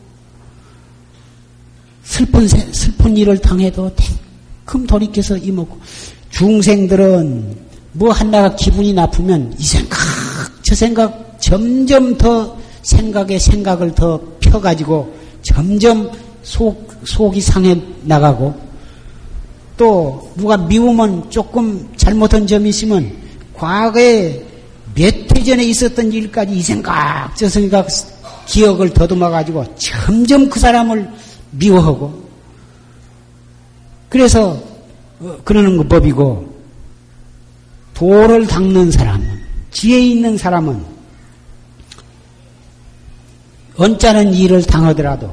슬픈 슬픈 일을 당해도 냉큼 돌이켜서 이먹고 중생들은 뭐 하나가 기분이 나쁘면 이 생각 저 생각 점점 더 생각에 생각을 더 펴가지고 점점 속, 속이 상해 나가고 또 누가 미우면 조금 잘못한 점이 있으면 과거에 몇 해 전에 있었던 일까지 이 생각 저 생각 기억을 더듬어 가지고 점점 그 사람을 미워하고 그래서 어, 그러는 거 법이고 도를 닦는 사람은 지혜 있는 사람은 언짢은 일을 당하더라도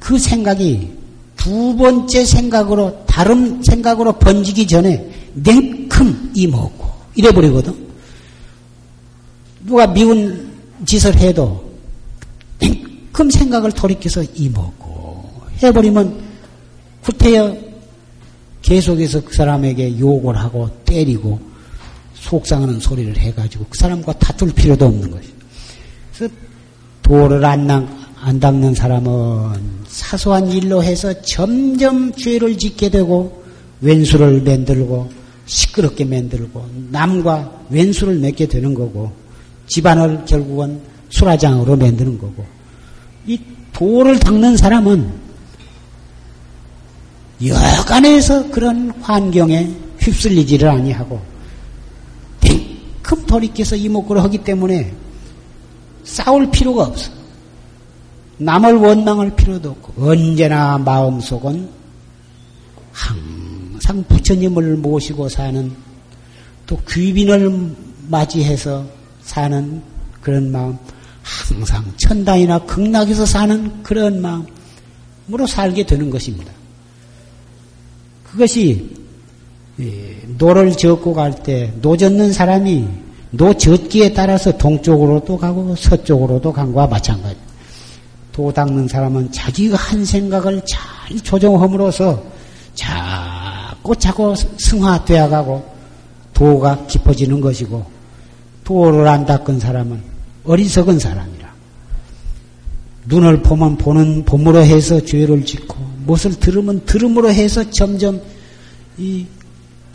그 생각이 두 번째 생각으로 다른 생각으로 번지기 전에 냉큼 이먹고 이래 버리거든. 누가 미운 짓을 해도 냉큼 생각을 돌이켜서 이먹고 해버리면 후태여 계속해서 그 사람에게 욕을 하고 때리고 속상하는 소리를 해가지고 그 사람과 다툴 필요도 없는 것이. 그래서 도를 안, 안 닦는 사람은 사소한 일로 해서 점점 죄를 짓게 되고 왼수를 만들고 시끄럽게 만들고 남과 왼수를 맺게 되는 거고 집안을 결국은 수라장으로 만드는 거고 이 도를 닦는 사람은 여간에서 그런 환경에 휩쓸리지를 아니하고 냉큼 돌이켜서 이목구를 하기 때문에 싸울 필요가 없어. 남을 원망할 필요도 없고 언제나 마음속은 항상 부처님을 모시고 사는 또 귀빈을 맞이해서 사는 그런 마음 항상 천당이나 극락에서 사는 그런 마음으로 살게 되는 것입니다. 그것이 예, 노를 젓고 갈 때 노 젓는 사람이 노 젓기에 따라서 동쪽으로도 가고 서쪽으로도 간 거와 마찬가지. 도 닦는 사람은 자기가 한 생각을 잘 조정함으로써 자꾸 자꾸 승화되어 가고 도가 깊어지는 것이고 도를 안 닦은 사람은 어리석은 사람이라. 눈을 보면 보는 봄으로 해서 죄를 짓고 무엇을 들으면 들음으로 해서 점점 이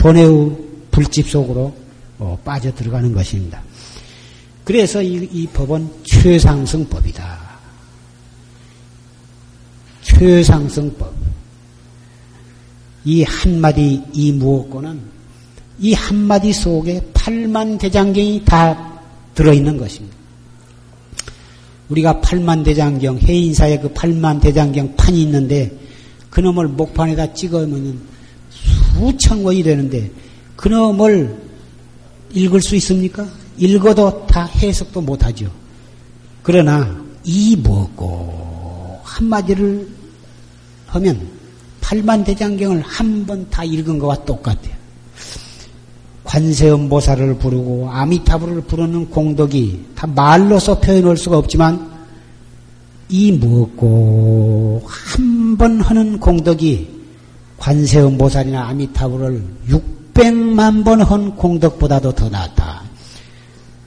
번뇌의 불집 속으로 어, 빠져 들어가는 것입니다. 그래서 이, 이 법은 최상승법이다. 최상승법. 이 한마디 이 무엇고는 이 한마디 속에 팔만 대장경이 다 들어있는 것입니다. 우리가 팔만 대장경, 해인사에 그 팔만 대장경 판이 있는데 그놈을 목판에다 찍으면 권이 되는데 그놈을 읽을 수 있습니까? 읽어도 다 해석도 못하죠. 그러나 이 뭐고 한마디를 하면 팔만대장경을 한 번 다 읽은 것과 똑같아요. 관세음보살을 부르고 아미타불을 부르는 공덕이 다 말로서 표현할 수가 없지만 이 무엇고 한 번 하는 공덕이 관세음 보살이나 아미타불을 600만 번한 공덕보다도 더 낫다.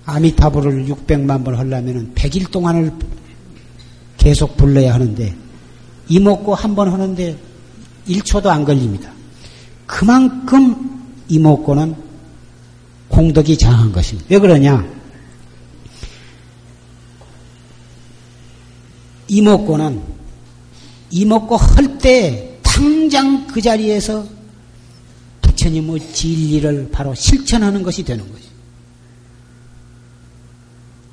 아미타불을 600만 번 하려면 100일 동안을 계속 불러야 하는데 이목고 한 번 하는데 1초도 안 걸립니다. 그만큼 이목고는 공덕이 장한 것입니다. 왜 그러냐? 이목고는 이목고 할 때 당장 그 자리에서 부처님의 진리를 바로 실천하는 것이 되는 것이.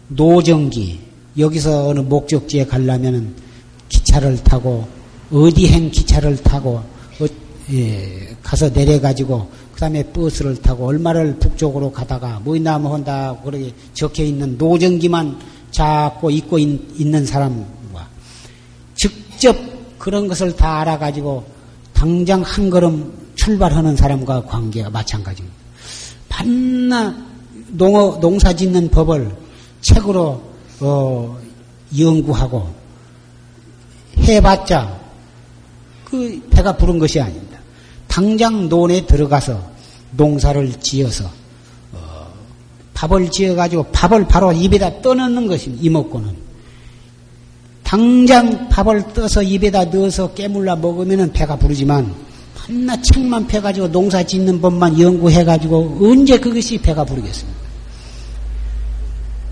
노정기 여기서 어느 목적지에 가려면 기차를 타고 어디행 기차를 타고 어, 예, 가서 내려가지고 그 다음에 버스를 타고 얼마를 북쪽으로 가다가 뭐나무 한다 그렇게 적혀 있는 노정기만 잡고 입고 있, 는 사람과 직접 그런 것을 다 알아가지고 당장 한 걸음 출발하는 사람과 관계가 마찬가지입니다. 반나 농어, 농사 짓는 법을 책으로 어, 연구하고 해봤자 그 배가 부른 것이 아닙니다. 당장 논에 들어가서 농사를 지어서 어, 밥을 지어가지고 밥을 바로 입에다 떠넣는 것입니다. 이먹고는 당장 밥을 떠서 입에다 넣어서 깨물라 먹으면 배가 부르지만 한나 책만 펴가지고 농사 짓는 법만 연구해가지고 언제 그것이 배가 부르겠습니까?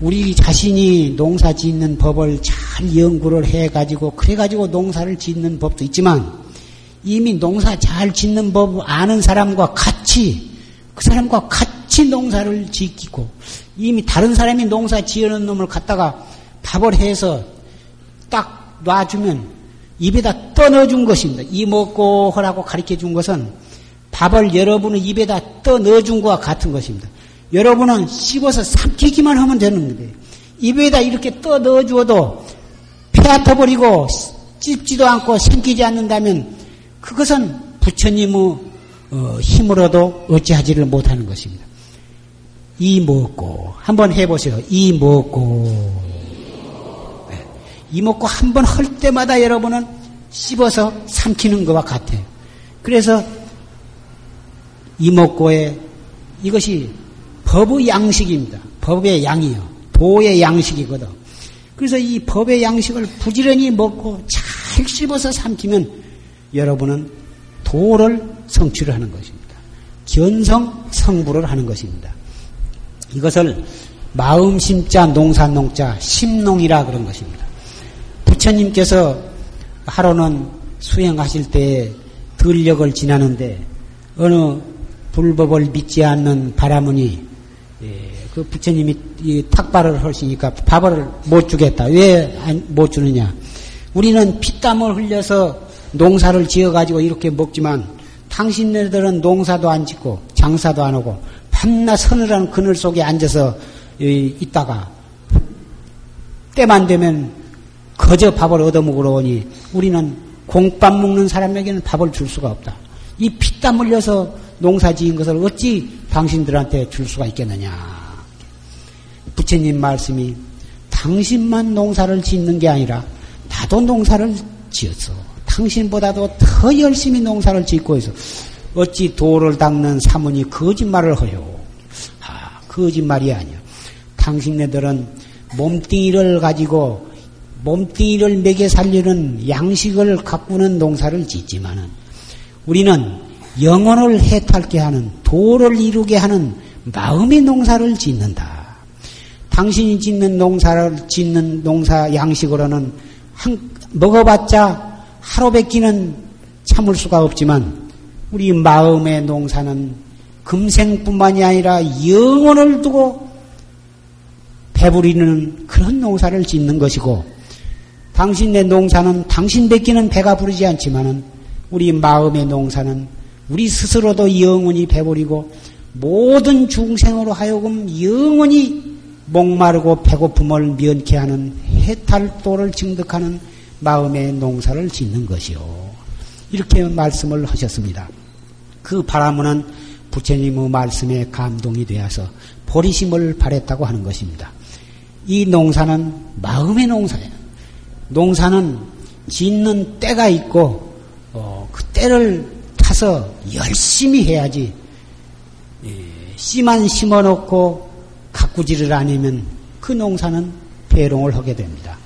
우리 자신이 농사 짓는 법을 잘 연구를 해가지고 그래가지고 농사를 짓는 법도 있지만 이미 농사 잘 짓는 법 아는 사람과 같이 그 사람과 같이 농사를 짓고 이미 다른 사람이 농사 지어놓은 놈을 갖다가 밥을 해서 딱 놔주면 입에다 떠넣어준 것입니다. 이 먹고 하라고 가르쳐 준 것은 밥을 여러분의 입에다 떠넣어준 것과 같은 것입니다. 여러분은 씹어서 삼키기만 하면 되는 거예요. 입에다 이렇게 떠 넣어 주어도 폐아터버리고 씹지도 않고 삼키지 않는다면 그것은 부처님의 어, 힘으로도 어찌하지를 못하는 것입니다. 이 먹고 한번 해보세요. 이 먹고 네. 이 먹고 한번 할 때마다 여러분은 씹어서 삼키는 것과 같아요. 그래서 이 먹고에 이것이 법의 양식입니다. 법의 양이요. 도의 양식이거든. 그래서 이 법의 양식을 부지런히 먹고 잘 씹어서 삼키면 여러분은 도를 성취를 하는 것입니다. 견성 성부를 하는 것입니다. 이것을 마음 심자 농산 농자 심농이라 그런 것입니다. 부처님께서 하루는 수행하실 때 들력을 지나는데 어느 불법을 믿지 않는 바라문이 예, 그 부처님이 탁발을 하시니까 밥을 못 주겠다. 왜 못 주느냐? 우리는 피땀을 흘려서 농사를 지어가지고 이렇게 먹지만 당신네들은 농사도 안 짓고 장사도 안 하고 밤낮 서늘한 그늘 속에 앉아서 있다가 때만 되면 거저 밥을 얻어먹으러 오니 우리는 공밥 먹는 사람에게는 밥을 줄 수가 없다. 이 피땀 흘려서 농사 지은 것을 어찌 당신들한테 줄 수가 있겠느냐. 부처님 말씀이 당신만 농사를 짓는 게 아니라 나도 농사를 지었어. 당신보다도 더 열심히 농사를 짓고 있어. 어찌 돌을 닦는 사문이 거짓말을 허요. 아, 거짓말이 아니야. 당신네들은 몸뚱이를 가지고 몸뚱이를 먹여 살리는 양식을 가꾸는 농사를 짓지만은 우리는 영혼을 해탈게 하는 도를 이루게 하는 마음의 농사를 짓는다. 당신이 짓는 농사를 짓는 농사 양식으로는 한, 먹어봤자 하루 뵙기는 참을 수가 없지만 우리 마음의 농사는 금생뿐만이 아니라 영혼을 두고 배부리는 그런 농사를 짓는 것이고 당신의 농사는 당신 뵙기는 배가 부르지 않지만은 우리 마음의 농사는 우리 스스로도 영원히 배부리고 모든 중생으로 하여금 영원히 목마르고 배고픔을 면케 하는 해탈도를 증득하는 마음의 농사를 짓는 것이요. 이렇게 말씀을 하셨습니다. 그 바라문은 부처님의 말씀에 감동이 되어서 보리심을 바랬다고 하는 것입니다. 이 농사는 마음의 농사예요. 농사는 짓는 때가 있고 어, 그 때를 타서 열심히 해야지. 예, 씨만 심어놓고 가꾸지를 않으면 그 농사는 배롱을 하게 됩니다.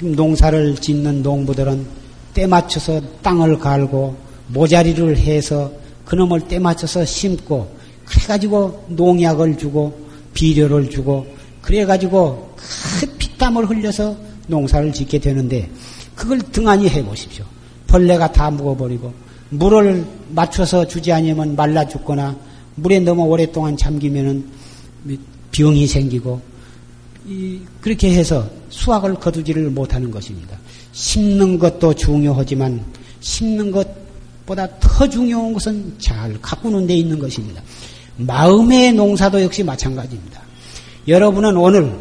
농사를 짓는 농부들은 때 맞춰서 땅을 갈고 모자리를 해서 그놈을 때 맞춰서 심고 그래가지고 농약을 주고 비료를 주고 그래가지고 큰 피땀을 흘려서 농사를 짓게 되는데 그걸 등한히 해보십시오. 벌레가 다 묵어버리고 물을 맞춰서 주지 않으면 말라 죽거나 물에 너무 오랫동안 잠기면은 병이 생기고 그렇게 해서 수확을 거두지를 못하는 것입니다. 심는 것도 중요하지만 심는 것보다 더 중요한 것은 잘 가꾸는 데 있는 것입니다. 마음의 농사도 역시 마찬가지입니다. 여러분은 오늘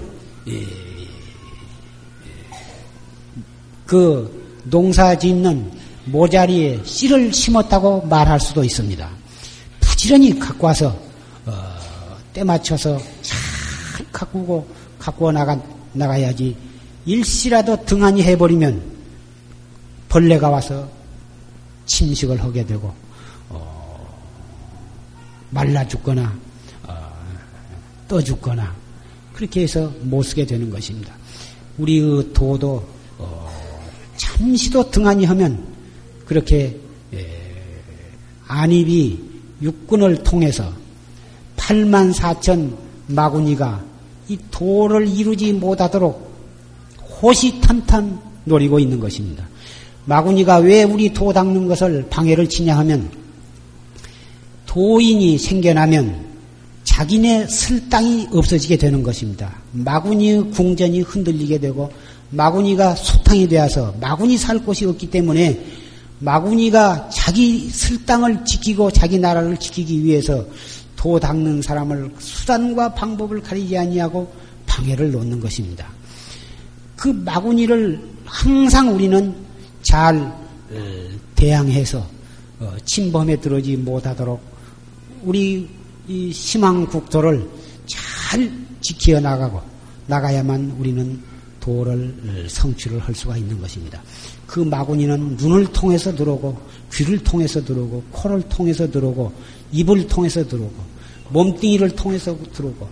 그 농사 짓는 모자리에 씨를 심었다고 말할 수도 있습니다. 부지런히 갖고 와서 어, 때 맞춰서 잘 가꾸고 갖고 나가 나가야지 일시라도 등한히 해버리면 벌레가 와서 침식을 하게 되고 어, 말라 죽거나 어, 떠 죽거나 그렇게 해서 못 쓰게 되는 것입니다. 우리의 도도 어, 잠시도 등한히 하면 그렇게 예, 안입이 육군을 통해서 8만 4천 마구니가 이 도를 이루지 못하도록 호시탄탄 노리고 있는 것입니다. 마구니가 왜 우리 도 닦는 것을 방해를 치냐 하면 도인이 생겨나면 자기네 쓸 땅이 없어지게 되는 것입니다. 마구니의 궁전이 흔들리게 되고 마구니가 소탕이 되어서 마구니 살 곳이 없기 때문에 마구니가 자기 쓸 땅을 지키고 자기 나라를 지키기 위해서 도 닦는 사람을 수단과 방법을 가리지 아니하고 방해를 놓는 것입니다. 그 마구니를 항상 우리는 잘 어, 대항해서 어, 침범에 들어지 못하도록 우리 희망 국토를 잘 지켜 나가고 나가야만 우리는 도를 어, 성취를 할 수가 있는 것입니다. 그 마구니는 눈을 통해서 들어오고 귀를 통해서 들어오고 코를 통해서 들어오고 입을 통해서 들어오고 몸뚱이를 통해서 들어오고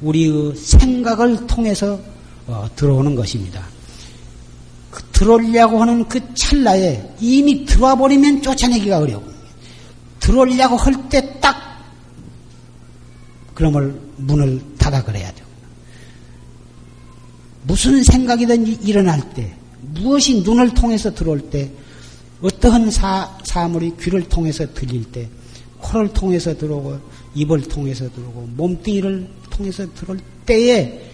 우리의 생각을 통해서 어, 들어오는 것입니다. 그 들어오려고 하는 그 찰나에 이미 들어와 버리면 쫓아내기가 어려워. 들어오려고 할 때 딱 그놈을 문을 닫아 그래야 돼요. 무슨 생각이든지 일어날 때, 무엇이 눈을 통해서 들어올 때, 어떠한 사, 사물이 귀를 통해서 들릴 때, 코를 통해서 들어오고, 입을 통해서 들어오고, 몸뚱이를 통해서 들어올 때에,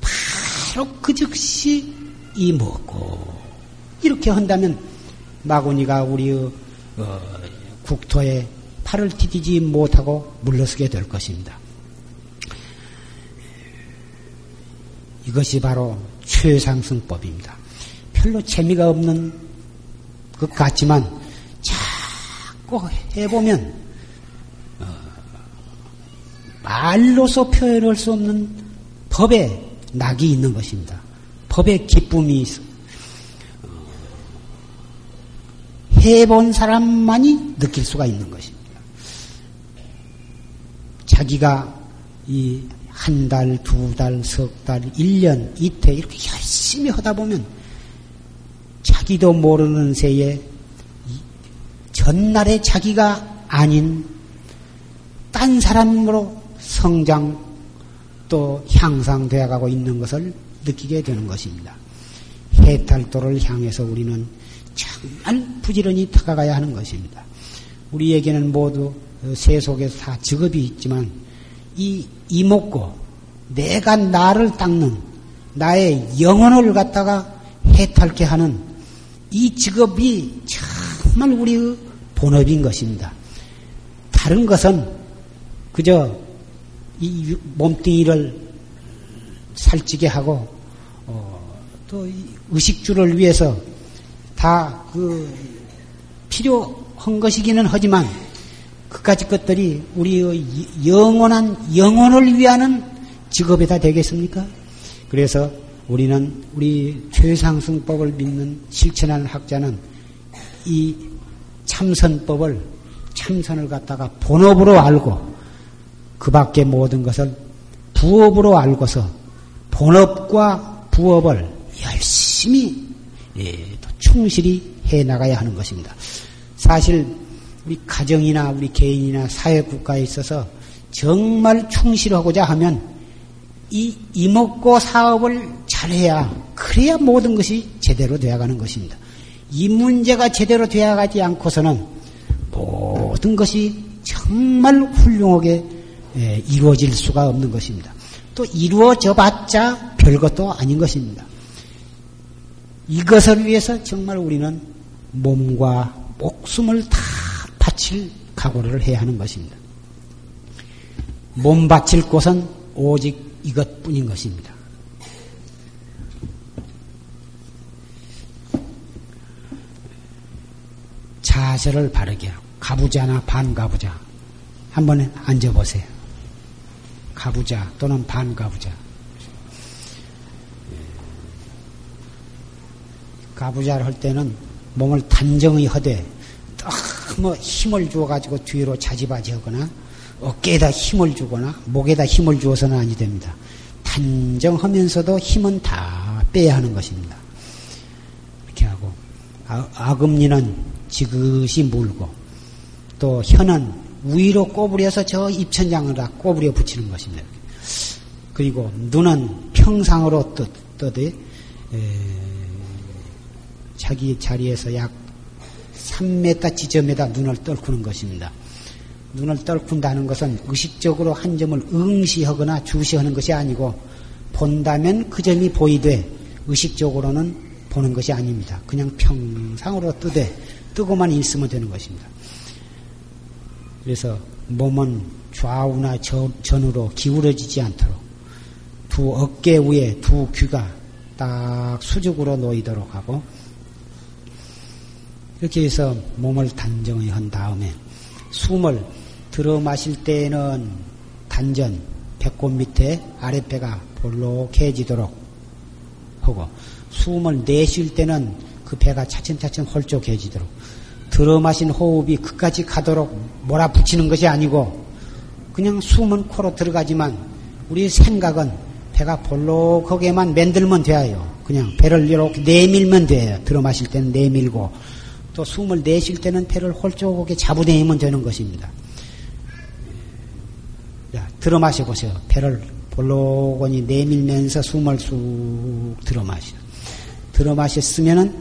바로 그 즉시 이 먹고, 이렇게 한다면, 마구니가 우리의 어, 국토에 팔을 디디지 못하고 물러서게 될 것입니다. 이것이 바로 최상승법입니다. 별로 재미가 없는 것 같지만 자꾸 해보면 어, 말로서 표현할 수 없는 법의 낙이 있는 것입니다. 법의 기쁨이 있어. 어, 해본 사람만이 느낄 수가 있는 것입니다. 자기가 이 한 달, 두 달, 석 달, 일 년, 이태 이렇게 열심히 하다 보면 자기도 모르는 새에 전날의 자기가 아닌 딴 사람으로 성장 또 향상되어 가고 있는 것을 느끼게 되는 것입니다. 해탈도를 향해서 우리는 정말 부지런히 다가가야 하는 것입니다. 우리에게는 모두 세속에서 다 직업이 있지만 이 이목고 내가 나를 닦는 나의 영혼을 갖다가 해탈케 하는 이 직업이 정말 우리의 본업인 것입니다. 다른 것은 그저 이 몸뚱이를 살찌게 하고 어, 또 의식주를 위해서 다 그 필요한 것이기는 하지만 그까지 것들이 우리의 영원한 영혼을 위하는 직업이 다 되겠습니까? 그래서 우리는 우리 최상승법을 믿는 실천하는 학자는 이 참선법을 참선을 갖다가 본업으로 알고 그 밖에 모든 것을 부업으로 알고서 본업과 부업을 열심히 예, 충실히 해 나가야 하는 것입니다. 사실 우리 가정이나 우리 개인이나 사회 국가에 있어서 정말 충실하고자 하면 이 이먹고 사업을 잘해야 그래야 모든 것이 제대로 되어가는 것입니다. 이 문제가 제대로 되어가지 않고서는 모든 것이 정말 훌륭하게 예, 이루어질 수가 없는 것입니다. 또 이루어져 봤자 별것도 아닌 것입니다. 이것을 위해서 정말 우리는 몸과 목숨을 다 바칠 각오를 해야 하는 것입니다. 몸 바칠 곳은 오직 이것뿐인 것입니다. 자세를 바르게 하고 가부자나 반가부자 한번 앉아보세요. 가부자 또는 반가부자 가부자를 할 때는 몸을 단정히 하되 너무 힘을 주어가지고 뒤로 자지바지 하거나 어깨에다 힘을 주거나 목에다 힘을 주어서는 아니 됩니다. 단정하면서도 힘은 다 빼야 하는 것입니다. 이렇게 하고 아, 아금니는 지그시 물고 또 혀는 위로 꼬부려서 저 입천장을 꼬부려 붙이는 것입니다. 그리고 눈은 평상으로 떠, 떠되 자기 자리에서 약 3m 지점에다 눈을 떨구는 것입니다. 눈을 떨군다는 것은 의식적으로 한 점을 응시하거나 주시하는 것이 아니고 본다면 그 점이 보이되 의식적으로는 보는 것이 아닙니다. 그냥 평상으로 뜨되 뜨고만 있으면 되는 것입니다. 그래서 몸은 좌우나 전으로 기울어지지 않도록 두 어깨 위에 두 귀가 딱 수직으로 놓이도록 하고 이렇게 해서 몸을 단정히 한 다음에 숨을 들어 마실 때에는 단전, 배꼽 밑에 아랫배가 볼록해지도록 하고 숨을 내쉴 때는 그 배가 차츰차츰 홀쭉해지도록 들어 마신 호흡이 끝까지 가도록 몰아붙이는 것이 아니고 그냥 숨은 코로 들어가지만 우리 생각은 배가 볼록하게만 만들면 돼요. 그냥 배를 이렇게 내밀면 돼요. 들어 마실 때는 내밀고 또 숨을 내쉴 때는 배를 홀쭉하게 잡아내면 되는 것입니다. 자, 들어 마셔보세요. 배를 볼록하니 내밀면서 숨을 쑥 들어 마셔. 들어 마셨으면은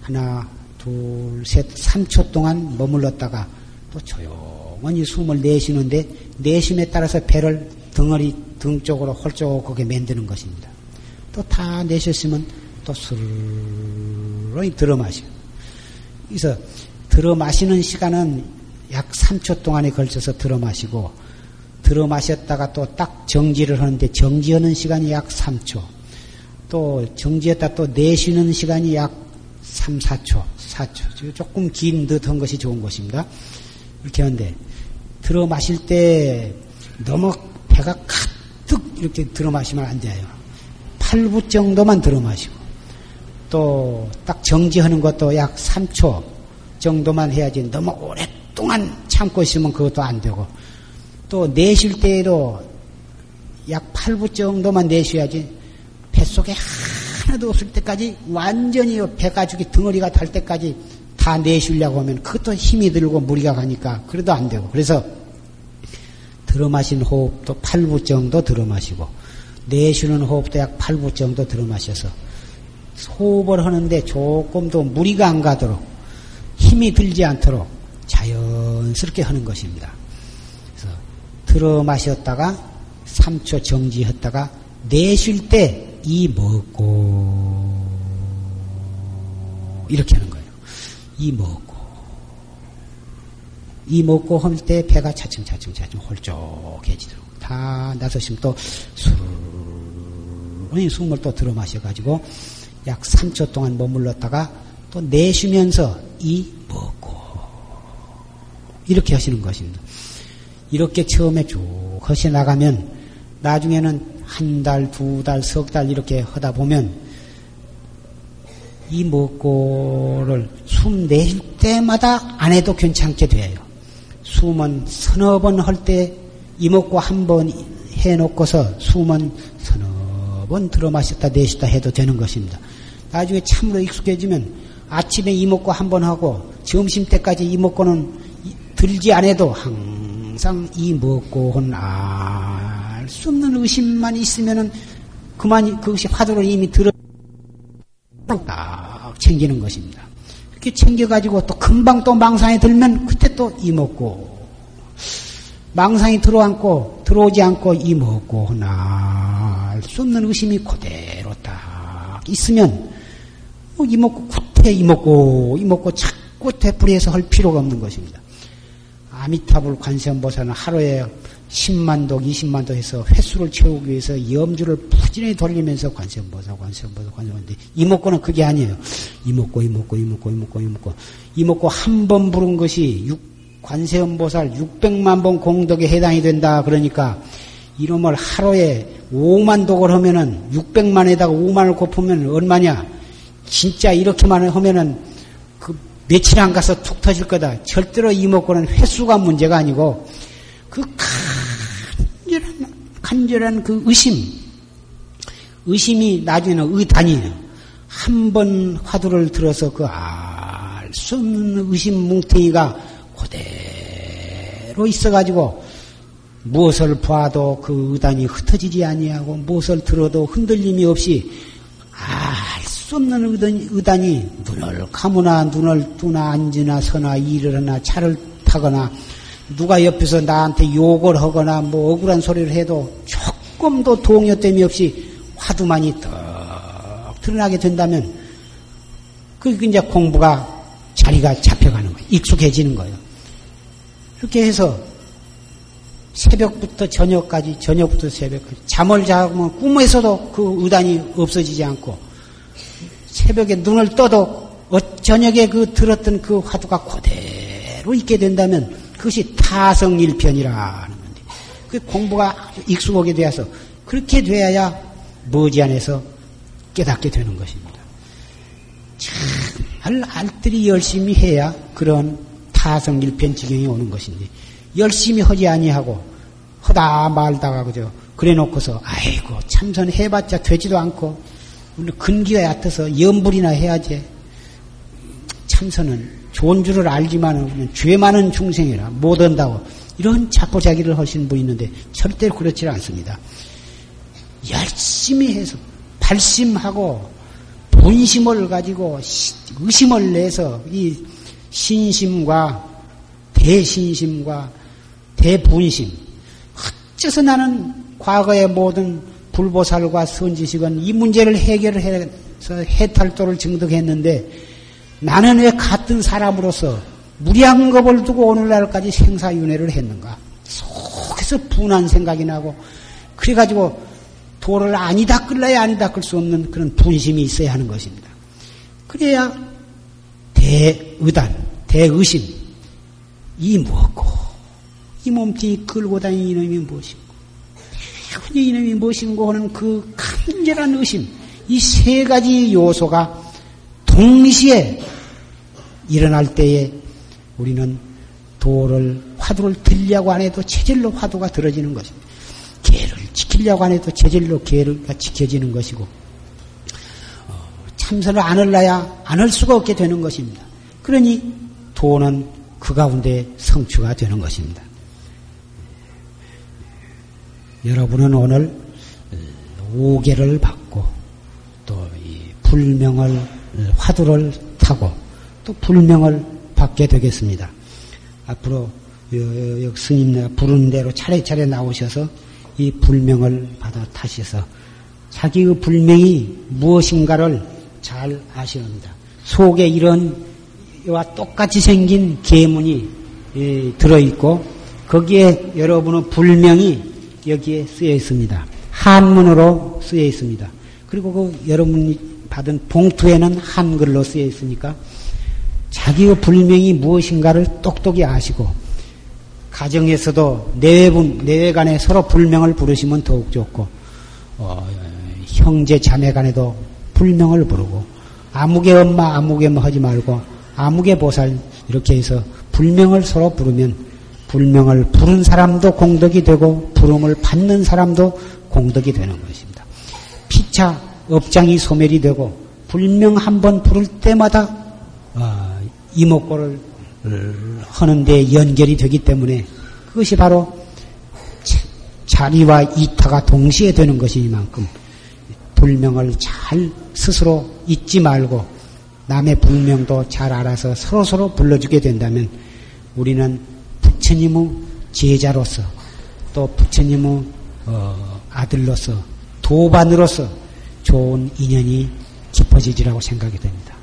하나, 둘, 셋, 3초 동안 머물렀다가 또 조용히 숨을 내쉬는데 내심에 따라서 배를 덩어리 등 쪽으로 홀쭉하게 만드는 것입니다. 또 다 내셨으면 또 스르르 들어 마셔. 그래서 들어 마시는 시간은 약 3초 동안에 걸쳐서 들어 마시고 들어 마셨다가 또 딱 정지를 하는데 정지하는 시간이 약 3초. 또 정지했다 또 내쉬는 시간이 약 3, 4초, 4초. 조금 긴 듯한 것이 좋은 것입니다. 이렇게 하는데 들어 마실 때 너무 배가 가득 이렇게 들어 마시면 안 돼요. 8부 정도만 들어 마시고 또 딱 정지하는 것도 약 3초 정도만 해야지 너무 오랫동안 참고 있으면 그것도 안 되고 또 내쉴 때에도 약 8부 정도만 내쉬어야지 뱃속에 하나도 없을 때까지 완전히 배가죽이 덩어리가 달 때까지 다 내쉬려고 하면 그것도 힘이 들고 무리가 가니까 그래도 안 되고 그래서 들어 마신 호흡도 8부 정도 들어 마시고 내쉬는 호흡도 약 8부 정도 들어 마셔서 호흡을 하는데 조금 더 무리가 안 가도록 힘이 들지 않도록 자연스럽게 하는 것입니다. 그래서 들어 마셨다가 3초 정지했다가 내쉴 때 이 먹고 이렇게 하는 거예요. 이 먹고 이 먹고 할 때 배가 차츰차츰차츰 홀쭉해지도록 다 나서시면 또 수르르 숨을 또 들어 마셔가지고 약 3초 동안 머물렀다가 또 내쉬면서 이 먹고 이렇게 하시는 것입니다. 이렇게 처음에 쭉 하시 나가면 나중에는 한 달, 두 달, 석 달 이렇게 하다 보면 이 먹고를 숨 내쉴 때마다 안 해도 괜찮게 돼요. 숨은 서너 번 할 때 이 먹고 한 번 해놓고서 숨은 서너 번 들어 마셨다 내쉬다 해도 되는 것입니다. 나중에 참으로 익숙해지면 아침에 이목구 한번 하고 점심 때까지 이목구는 들지 않아도 항상 이목구는 알 수 없는 의심만 있으면은 그만 그것이 화두를 이미 들어 딱 챙기는 것입니다. 이렇게 챙겨가지고 또 금방 또 망상에 들면 그때 또 이먹고 망상이 들어앉고 들어오지 않고 이먹고 날 수 없는 의심이 그대로 딱 있으면 뭐 이먹고 구태 이먹고 이먹고 자꾸 되풀이해서 할 필요가 없는 것입니다. 아미타불 관세음보살은 하루에 10만도, 20만도 해서 횟수를 채우기 위해서 염주를 부지런히 돌리면서 관세음보살, 관세음보살, 관세음보살. 이목고는 그게 아니에요. 이목고, 이목고, 이목고, 이목고, 이목고. 이목고 한 번 부른 것이 육, 관세음보살 600만 번 공덕에 해당이 된다. 그러니까 이놈을 하루에 5만 독을 하면은 600만에다가 5만을 곱으면 얼마냐? 진짜 이렇게만 하면은 그 며칠 안 가서 툭 터질 거다. 절대로 이목고는 횟수가 문제가 아니고 그 간절한, 간절한 그 의심, 의심이 나중에는 의단이에요. 한 번 화두를 들어서 그 알 수 없는 의심 뭉탱이가 그대로 있어가지고 무엇을 봐도 그 의단이 흩어지지 아니하고 무엇을 들어도 흔들림이 없이 알 수 없는 의단, 의단이 눈을 감으나 눈을 뜨나 앉으나 서나 일을 하나 차를 타거나 누가 옆에서 나한테 욕을 하거나 뭐 억울한 소리를 해도 조금도 동요됨이 없이 화두만이 떡 드러나게 된다면 그 이제 공부가 자리가 잡혀가는 거예요. 익숙해지는 거예요. 그렇게 해서 새벽부터 저녁까지, 저녁부터 새벽까지 잠을 자면 꿈에서도 그 의단이 없어지지 않고 새벽에 눈을 떠도 어, 저녁에 그 들었던 그 화두가 그대로 있게 된다면 그것이 타성일편이라는 건데 그 공부가 익숙하게 되어서 그렇게 돼야 머지않아서 깨닫게 되는 것입니다. 정말 알뜰히 열심히 해야 그런 타성일편 지경이 오는 것인데 열심히 하지 아니하고 하다 말다가 그죠 그래 놓고서 아이고 참선 해봤자 되지도 않고 우리 근기가 얕아서 염불이나 해야지 참선은 좋은 줄을 알지만은 죄 많은 중생이라 못 한다고 이런 자포자기를 하시는 분이 있는데 절대로 그렇지 않습니다. 열심히 해서 발심하고 본심을 가지고 의심을 내서 이 신심과 대신심과 대분심 어째서 나는 과거의 모든 불보살과 선지식은 이 문제를 해결해서 해탈도를 증득했는데 나는 왜 같은 사람으로서 무리한 겁을 두고 오늘날까지 생사윤회를 했는가? 속에서 분한 생각이 나고 그래가지고 도를 아니다 끌라야 아니다 끌수 없는 그런 분심이 있어야 하는 것입니다. 그래야 대의단, 대의심, 이 무엇고, 이 몸뚱이 끌고 다니는 이놈이 무엇인고, 대군의 이놈이 무엇인고 하는 그 간절한 의심, 이 세 가지 요소가 동시에 일어날 때에 우리는 도를 화두를 들려고 안 해도 체질로 화두가 들어지는 것입니다. 개를 지키려고 안 해도 체질로 개가 지켜지는 것이고 어, 참선을 안 할라야 안 할 수가 없게 되는 것입니다. 그러니 도는 그 가운데 성취가 되는 것입니다. 여러분은 오늘 오계를 받고 또이 불명을 화두를 타고 또 불명을 받게 되겠습니다. 앞으로 여, 스님네가 부르는 대로 차례차례 나오셔서 이 불명을 받아 타셔서 자기 의 불명이 무엇인가를 잘 아시옵니다. 속에 이런 와 똑같이 생긴 계문이 예, 들어있고 거기에 여러분의 불명이 여기에 쓰여 있습니다. 한문으로 쓰여 있습니다. 그리고 그 여러분이 받은 봉투에는 한글로 쓰여 있으니까 자기의 불명이 무엇인가를 똑똑히 아시고 가정에서도 내외분 내외간에 서로 불명을 부르시면 더욱 좋고 어, 형제 자매간에도 불명을 부르고 아무개 엄마 아무개 뭐 하지 말고 아무개 보살 이렇게 해서 불명을 서로 부르면 불명을 부른 사람도 공덕이 되고 부름을 받는 사람도 공덕이 되는 것입니다. 피차 업장이 소멸이 되고 불명 한 번 부를 때마다 어, 이목고를 하는 데 연결이 되기 때문에 그것이 바로 자리와 이타가 동시에 되는 것이니만큼 불명을 잘 스스로 잊지 말고 남의 불명도 잘 알아서 서로서로 불러주게 된다면 우리는 부처님의 제자로서 또 부처님의 어, 아들로서 도반으로서 좋은 인연이 깊어지리라고 생각이 됩니다.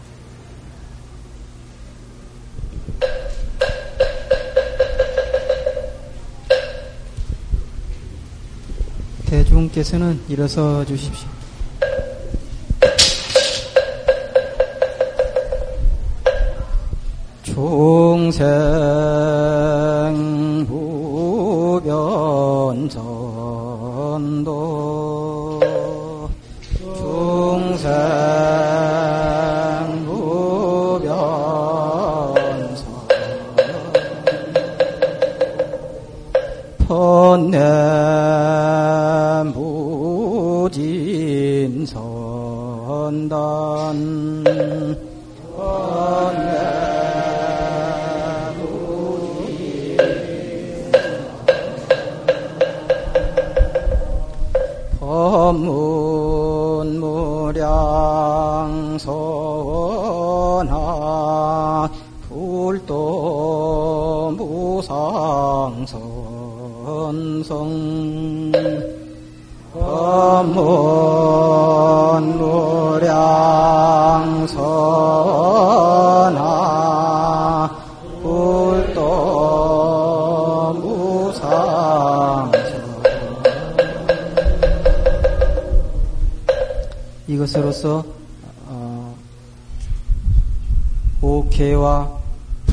대중께서는 일어서 주십시오. 중생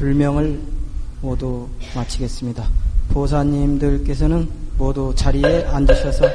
불명을 모두 마치겠습니다. 보사님들께서는 모두 자리에 앉으셔서